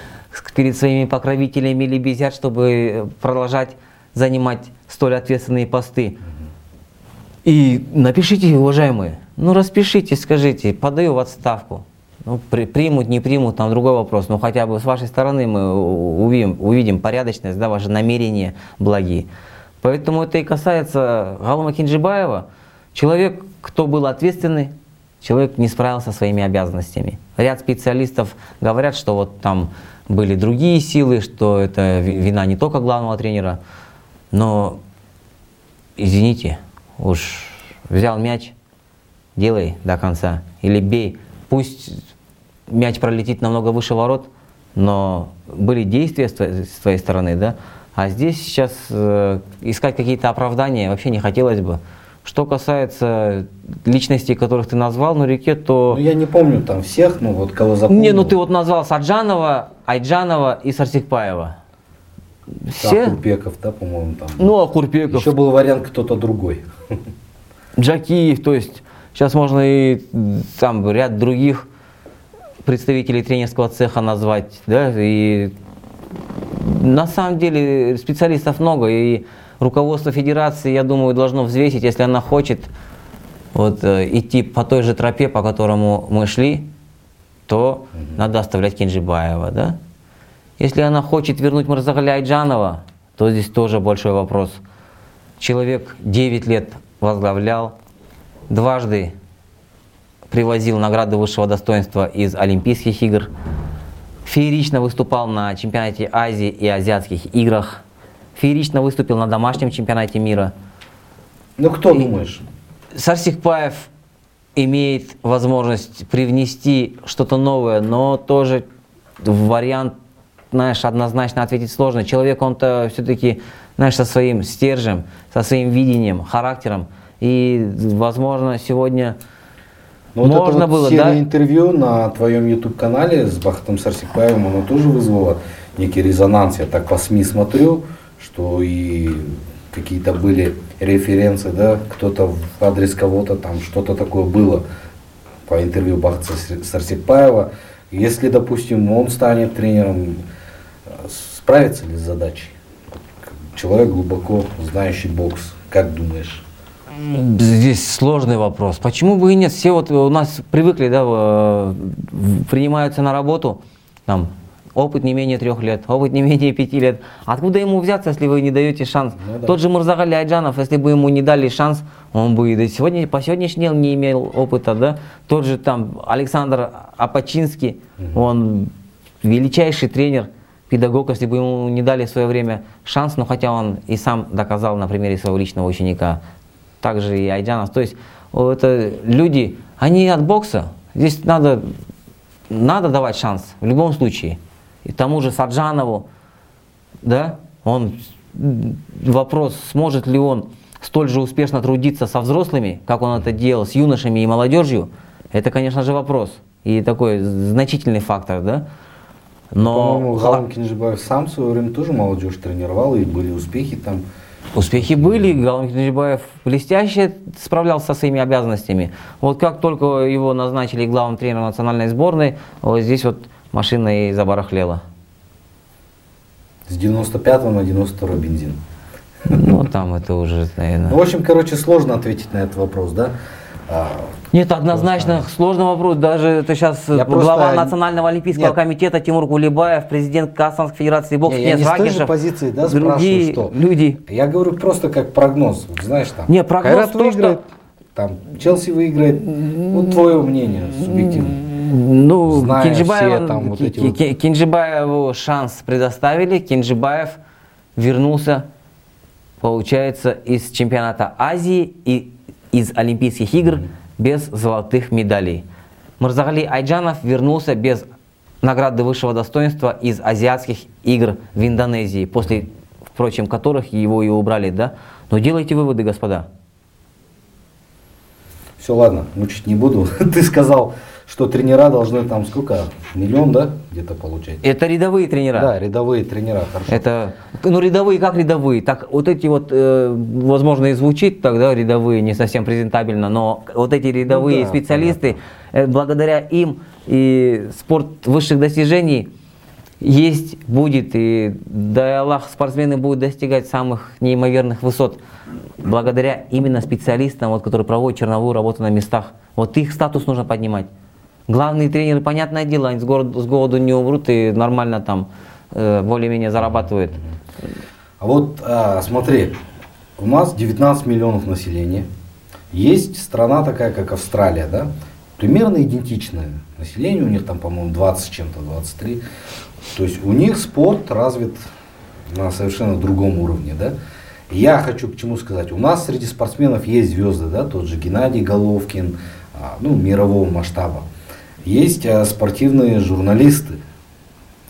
перед своими покровителями лебезят, чтобы продолжать занимать столь ответственные посты. И напишите, уважаемые, ну распишите, скажите, подаю в отставку. Ну, при- примут, не примут, там другой вопрос. Но хотя бы с вашей стороны мы увидим, увидим порядочность, да, ваши намерения благие. Поэтому это и касается Галума Кинджибаева. Человек, кто был ответственный, человек не справился со своими обязанностями. Ряд специалистов говорят, что вот там были другие силы, что это ви- вина не только главного тренера, но извините, уж взял мяч, делай до конца. Или бей. Пусть мяч пролетит намного выше ворот, но были действия с твоей стороны, да? А здесь сейчас э, искать какие-то оправдания вообще не хотелось бы. Что касается личностей, которых ты назвал, ну, реке, то... Ну, я не помню там всех, ну вот кого запомнил. Не, ну ты вот назвал Саджанова, Айджанова и Сарсикпаева. Все? Курпеков, да, по-моему, там. Ну, а Курпеков, Еще был вариант кто-то другой. Джакиев, то есть сейчас можно и там ряд других представителей тренерского цеха назвать, да, и на самом деле специалистов много, и руководство федерации, я думаю, должно взвесить, если она хочет вот, э, идти по той же тропе, по которому мы шли, то надо оставлять Кенжибаева, да? Если она хочет вернуть Мурзагаля Айджанова, то здесь тоже большой вопрос. Человек 9 лет возглавлял, дважды привозил награды высшего достоинства из Олимпийских игр, феерично выступал на чемпионате Азии и Азиатских играх, феерично выступил на домашнем чемпионате мира. Ну кто думаешь? Сарсикпаев имеет возможность привнести что-то новое, но тоже вариант, знаешь, однозначно ответить сложно. Человек, он-то все-таки, знаешь, со своим стержем, со своим видением, характером. И, возможно, сегодня Ну, вот можно это вот было, серия да? интервью на твоем YouTube-канале с Бахтом Сарсикбаевым, оно тоже вызвало некий резонанс. Я так по СМИ смотрю, что и какие-то были референции, да, кто-то в адрес кого-то там что-то такое было по интервью Бахта Сарси- Сарсикбаева. Если, допустим, он станет тренером, справится ли с задачей? Человек глубоко знающий бокс, как думаешь? Здесь сложный вопрос. Почему бы и нет? Все вот у нас привыкли, да, в- принимаются на работу, там, опыт не менее трех лет, опыт не менее пяти лет. Откуда ему взяться, если вы не даете шанс? Ну да. Тот же Мурзагали Айджанов, если бы ему не дали шанс, он бы и до сегодня, по сегодняшний день не имел опыта, да? Тот же там Александр Апачинский, он величайший тренер, педагог, если бы ему не дали в свое время шанс, но хотя он и сам доказал на примере своего личного ученика, также и Айджанов. То есть это люди, они от бокса. Здесь надо, надо давать шанс в любом случае. И тому же Саджанову, да, Он вопрос, сможет ли он столь же успешно трудиться со взрослыми, как он это делал с юношами и молодежью, это, конечно же, вопрос. И такой значительный фактор, да? Но... По-моему, Галам Кинжибаев сам в свое время тоже молодежь тренировал, и были успехи там. Успехи были, Галам Кинжибаев блестяще справлялся со своими обязанностями. Вот как только его назначили главным тренером национальной сборной, вот здесь вот машина и забарахлела. С 95 на 92 бензин. Ну, там это уже, наверное... Ну, в общем, короче, сложно ответить на этот вопрос, да? А, Нет, однозначно просто... сложный вопрос. Даже это сейчас я глава просто... Национального олимпийского Нет. комитета Тимур Кулебаев, президент Казахстанской Федерации бокса Нет, я не же позиции, да, другие что. люди. Я говорю просто как прогноз. Знаешь, там, Нет, прогноз Кайрат то, выиграет, что... там, Челси выиграет. Вот твое мнение субъективно. Ну, Кинжибаев, там, вот эти вот... Кинжибаеву шанс предоставили. Кинжибаев вернулся, получается, из чемпионата Азии и из Олимпийских игр без золотых медалей. Мурзагали Айджанов вернулся без награды высшего достоинства из азиатских игр в Индонезии, после, впрочем, которых его и убрали, да? Но делайте выводы, господа. Все, ладно, мучить не буду. Ты сказал, что тренера должны там сколько, миллион, да, где-то получать? Это рядовые тренера. Да, рядовые тренера, хорошо. Это, ну рядовые как рядовые, так вот эти вот, э, возможно и звучит тогда рядовые не совсем презентабельно, но вот эти рядовые ну, да, специалисты, э, благодаря им и спорт высших достижений есть, будет, и дай Аллах, спортсмены будут достигать самых неимоверных высот благодаря именно специалистам, вот, которые проводят черновую работу на местах. Вот их статус нужно поднимать. Главные тренеры, понятное дело, они с, голоду, с голоду не умрут и нормально там э, более-менее зарабатывают. А вот а, смотри, у нас 19 миллионов населения. Есть страна такая, как Австралия, да? Примерно идентичное население, у них там, по-моему, 20 чем-то, 23. То есть у них спорт развит на совершенно другом уровне, да? Я хочу к чему сказать. У нас среди спортсменов есть звезды, да, тот же Геннадий Головкин, а, ну, мирового масштаба. Есть а, спортивные журналисты,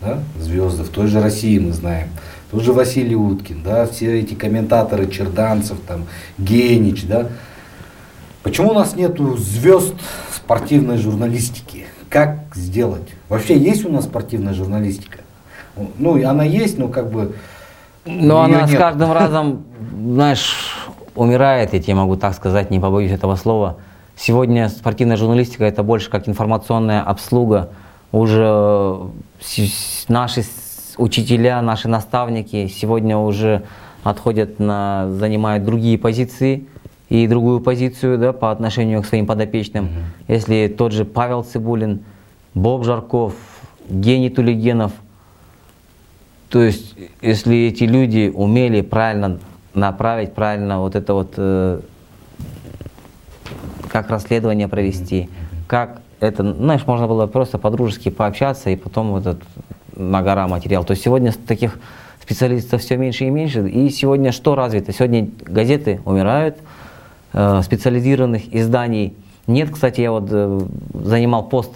да, звезды, в той же России мы знаем. Тот же Василий Уткин, да, все эти комментаторы, Черданцев, там, Генич, да. Почему у нас нету звезд спортивной журналистики? Как сделать? Вообще есть у нас спортивная журналистика? Ну, она есть, но как бы... Но она нет. с каждым разом, знаешь, умирает, я тебе могу так сказать, не побоюсь этого слова. Сегодня спортивная журналистика это больше как информационная обслуга. Уже наши учителя, наши наставники сегодня уже отходят на, занимают другие позиции и другую позицию да, по отношению к своим подопечным. Mm-hmm. Если тот же Павел Цибулин, Боб Жарков, Гений Тулигенов, то есть если эти люди умели правильно направить, правильно вот это вот э, как расследование провести, как это, знаешь, можно было просто по-дружески пообщаться и потом вот этот на гора материал. То есть сегодня таких специалистов все меньше и меньше. И сегодня что развито? Сегодня газеты умирают, э, специализированных изданий нет. Кстати, я вот э, занимал пост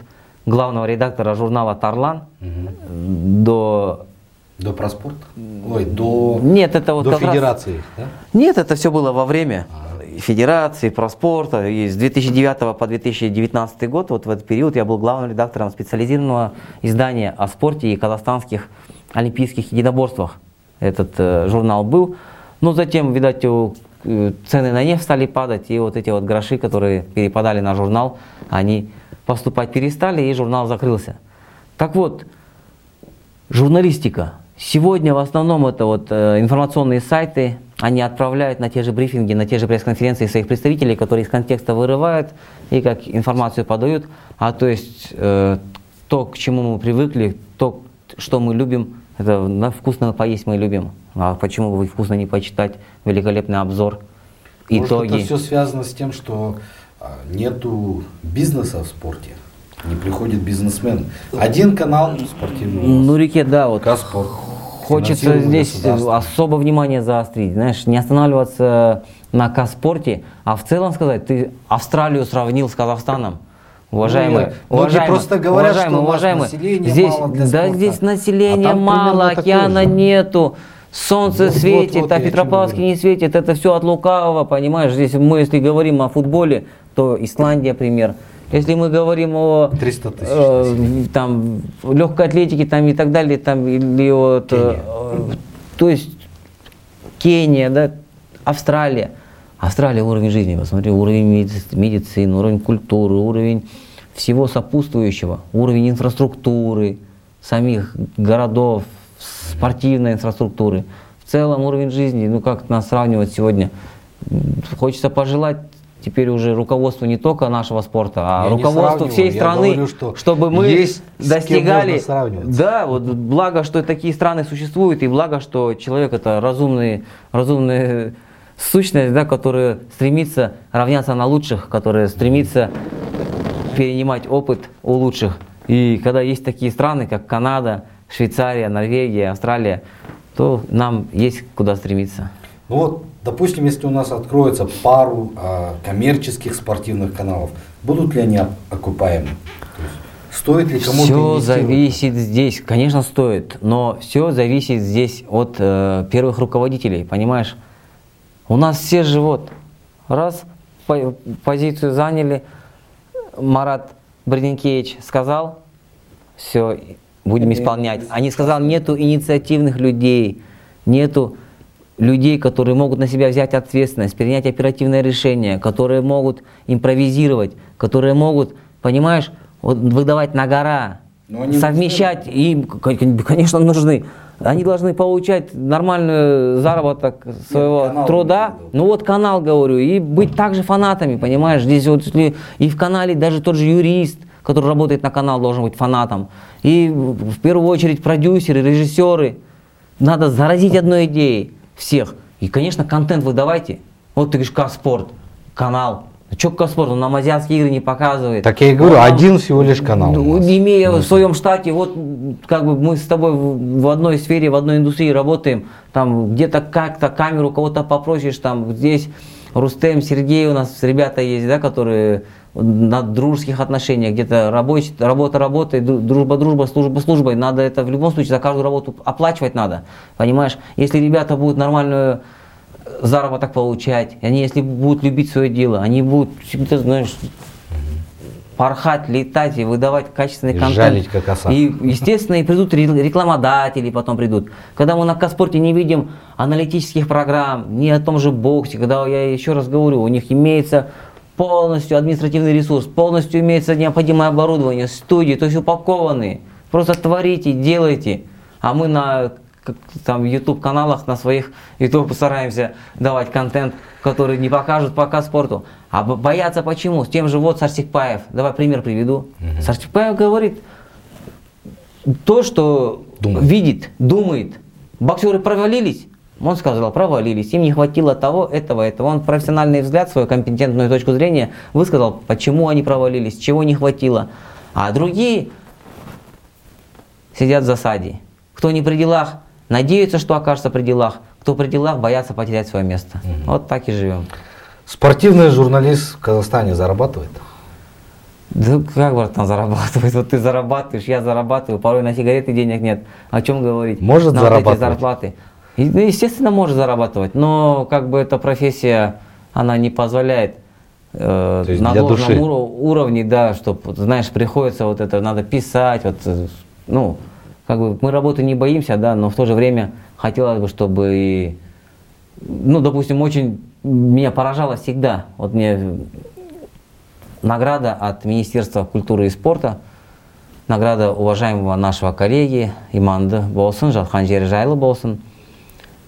главного редактора журнала «Тарлан» угу. до до проспорта? Ой, до, Нет, это вот до федерации, раз... да? Нет, это все было во время. А. Федерации, проспорта. И с 2009 по 2019 год, вот в этот период, я был главным редактором специализированного издания о спорте и казахстанских олимпийских единоборствах. Этот э, журнал был. Но затем, видать, у, э, цены на нефть стали падать, и вот эти вот гроши, которые перепадали на журнал, они поступать перестали, и журнал закрылся. Так вот, журналистика. Сегодня в основном это вот э, информационные сайты, они отправляют на те же брифинги, на те же пресс-конференции своих представителей, которые из контекста вырывают и как информацию подают. А то есть э, то, к чему мы привыкли, то, что мы любим, это на вкусно поесть мы любим. А почему бы вкусно не почитать великолепный обзор, Может, итоги? это все связано с тем, что а, нету бизнеса в спорте. Не приходит бизнесмен. Один канал спортивный. Ну, реке, да, вот. Каспорт Хочется здесь особо внимание заострить, знаешь, не останавливаться на Каспорте, а в целом сказать, ты Австралию сравнил с Казахстаном. Уважаемые, ну, уважаемые, просто говорят, уважаемые, что уважаемые, здесь, мало для да, спорта. здесь населения а мало, океана нету. Солнце Вот, вот, светит, вот а чем Петропавловске говорю. не светит, это все от лукавого, понимаешь? Здесь мы, если говорим о футболе, то Исландия пример. Если мы говорим о 300 тысяч э, там, легкой атлетике там, и так далее, там, или вот, э, то есть Кения, да, Австралия. Австралия уровень жизни, посмотри, уровень меди- медицины, уровень культуры, уровень всего сопутствующего, уровень инфраструктуры, самих городов, спортивной инфраструктуры. В целом уровень жизни, ну как нас сравнивать сегодня? Хочется пожелать теперь уже руководству не только нашего спорта, а Я руководству всей страны, говорю, что чтобы мы есть достигали, да, вот благо, что такие страны существуют, и благо, что человек это разумный, разумная сущность, да, которая стремится равняться на лучших, которая стремится перенимать опыт у лучших. И когда есть такие страны, как Канада, Швейцария, Норвегия, Австралия, то нам есть куда стремиться. Ну вот, допустим, если у нас откроется пару а, коммерческих спортивных каналов, будут ли они окупаемы? То есть, стоит ли кому-то Все зависит здесь, конечно, стоит, но все зависит здесь от э, первых руководителей, понимаешь? У нас все же вот, раз по- позицию заняли, Марат Бринкевич сказал, все, будем исполнять. А не сказал, нету инициативных людей, нету людей, которые могут на себя взять ответственность, принять оперативное решение, которые могут импровизировать, которые могут, понимаешь, вот выдавать на гора, совмещать, им, к- конечно, нужны. Они должны получать нормальный заработок своего канал труда. Ну вот канал, говорю, и быть также фанатами, понимаешь? Здесь вот и в канале даже тот же юрист, который работает на канал, должен быть фанатом. И в первую очередь продюсеры, режиссеры. Надо заразить одной идеей всех. И, конечно, контент выдавайте. Вот ты говоришь, как спорт, канал. А что как спорт? Он нам азиатские игры не показывает. Так я и говорю, Он один всего лишь канал. ну. Имея в своем штате, вот как бы мы с тобой в в одной сфере, в одной индустрии работаем, там где-то как-то камеру кого-то попросишь, там здесь Рустем, Сергей у нас ребята есть, да, которые на дружеских отношениях, где-то рабочий, работа дру- дружба дружба, служба службой, надо это в любом случае за каждую работу оплачивать надо, понимаешь? Если ребята будут нормальную заработок получать, они если будут любить свое дело, они будут всегда, знаешь, порхать, летать и выдавать качественный И контент. жалить, как оса. И, естественно, и придут ре- рекламодатели, потом придут. Когда мы на Каспорте не видим аналитических программ, ни о том же боксе, когда я еще раз говорю, у них имеется полностью административный ресурс, полностью имеется необходимое оборудование, студии, то есть упакованные. Просто творите, делайте. А мы на как там YouTube каналах на своих YouTube постараемся давать контент, который не покажут пока спорту. А бо- боятся почему? С тем же вот Сарсикпаев. Давай пример приведу. Сарсикпаев говорит то, что Думает. видит, думает. Боксеры провалились. Он сказал, провалились, им не хватило того, этого, этого. Он профессиональный взгляд, свою компетентную точку зрения высказал, почему они провалились, чего не хватило. А другие сидят в засаде. Кто не при делах, надеются, что окажется при делах. Кто при делах, боятся потерять свое место. Вот так и живем. Спортивный журналист в Казахстане зарабатывает? Да как, братан, зарабатывает? Вот ты зарабатываешь, я зарабатываю, порой на сигареты денег нет. О чем говорить? Может на вот эти зарабатывать? зарплаты. И, ну, естественно, может зарабатывать, но как бы эта профессия, она не позволяет э, на должном уро- уровне, да, чтобы, знаешь, приходится вот это, надо писать, вот, э, ну, как бы мы работы не боимся, да, но в то же время хотелось бы, чтобы и, ну, допустим, очень меня поражало всегда, вот мне награда от Министерства культуры и спорта, награда уважаемого нашего коллеги Иманды Болсын, Жатхан жайлы болсын,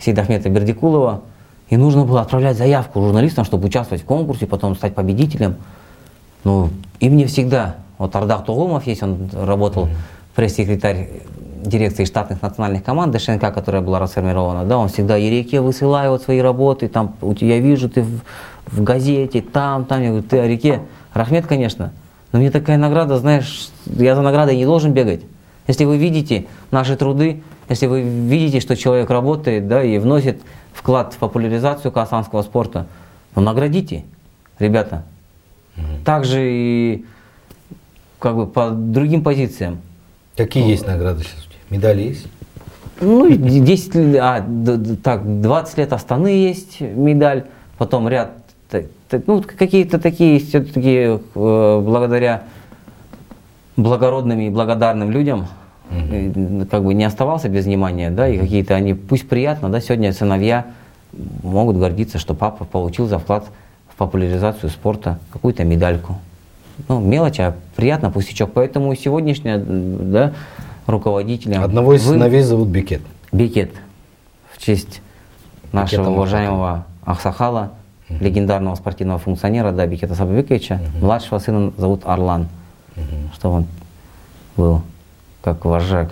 Сейдахмета Бердикулова. И нужно было отправлять заявку журналистам, чтобы участвовать в конкурсе, потом стать победителем. Ну, и мне всегда, вот Ардак Тугумов есть, он работал пресс-секретарь дирекции штатных национальных команд ДШНК, которая была расформирована, да, он всегда и реке высылает вот свои работы, там, у тебя, я вижу, ты в, в газете, там, там, я говорю, ты о реке. Рахмет, конечно, но мне такая награда, знаешь, я за наградой не должен бегать. Если вы видите наши труды, если вы видите, что человек работает, да, и вносит вклад в популяризацию казахстанского спорта, ну, наградите, ребята. Также и как бы по другим позициям. Какие есть награды сейчас? Медали есть? Ну, 10 лет, а, так, 20 лет Астаны есть медаль, потом ряд, ну, какие-то такие, все-таки, благодаря благородным и благодарным людям, э, как бы не оставался без внимания, да, и какие-то они, пусть приятно, да, сегодня сыновья могут гордиться, что папа получил за вклад в популяризацию спорта какую-то медальку. Ну, мелочь, а приятно, пустячок. Поэтому сегодняшняя, да, руководителя... Одного из вы- сыновей зовут Бекет. Бекет в честь нашего Бекета уважаемого Ахсахала, легендарного спортивного функционера, да, Бекета Сабабековича. Младшего сына зовут Арлан, чтобы он был как вожак.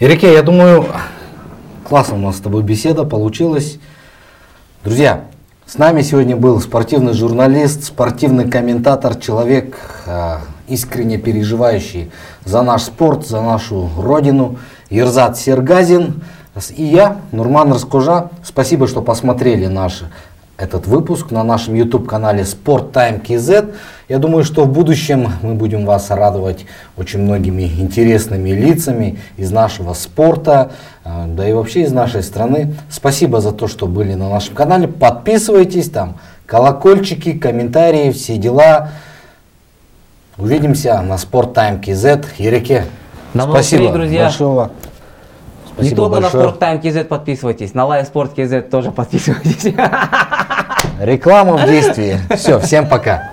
Ирике, я думаю, классно у нас с тобой беседа получилась. Друзья, с нами сегодня был спортивный журналист, спортивный комментатор, человек, а, искренне переживающий за наш спорт, за нашу родину, Ерзат Сергазин. И я, Нурман Раскожа. Спасибо, что посмотрели наш этот выпуск на нашем YouTube-канале Sport Time KZ. Я думаю, что в будущем мы будем вас радовать очень многими интересными лицами из нашего спорта, а, да и вообще из нашей страны. Спасибо за то, что были на нашем канале. Подписывайтесь там, колокольчики, комментарии, все дела. Увидимся на Sport Time KZ. Ереке, До спасибо встреч, друзья. большого. Не Спасибо только большое. на Sport Time KZ подписывайтесь, на Live Sport KZ тоже подписывайтесь. Реклама в действии. Все, всем пока.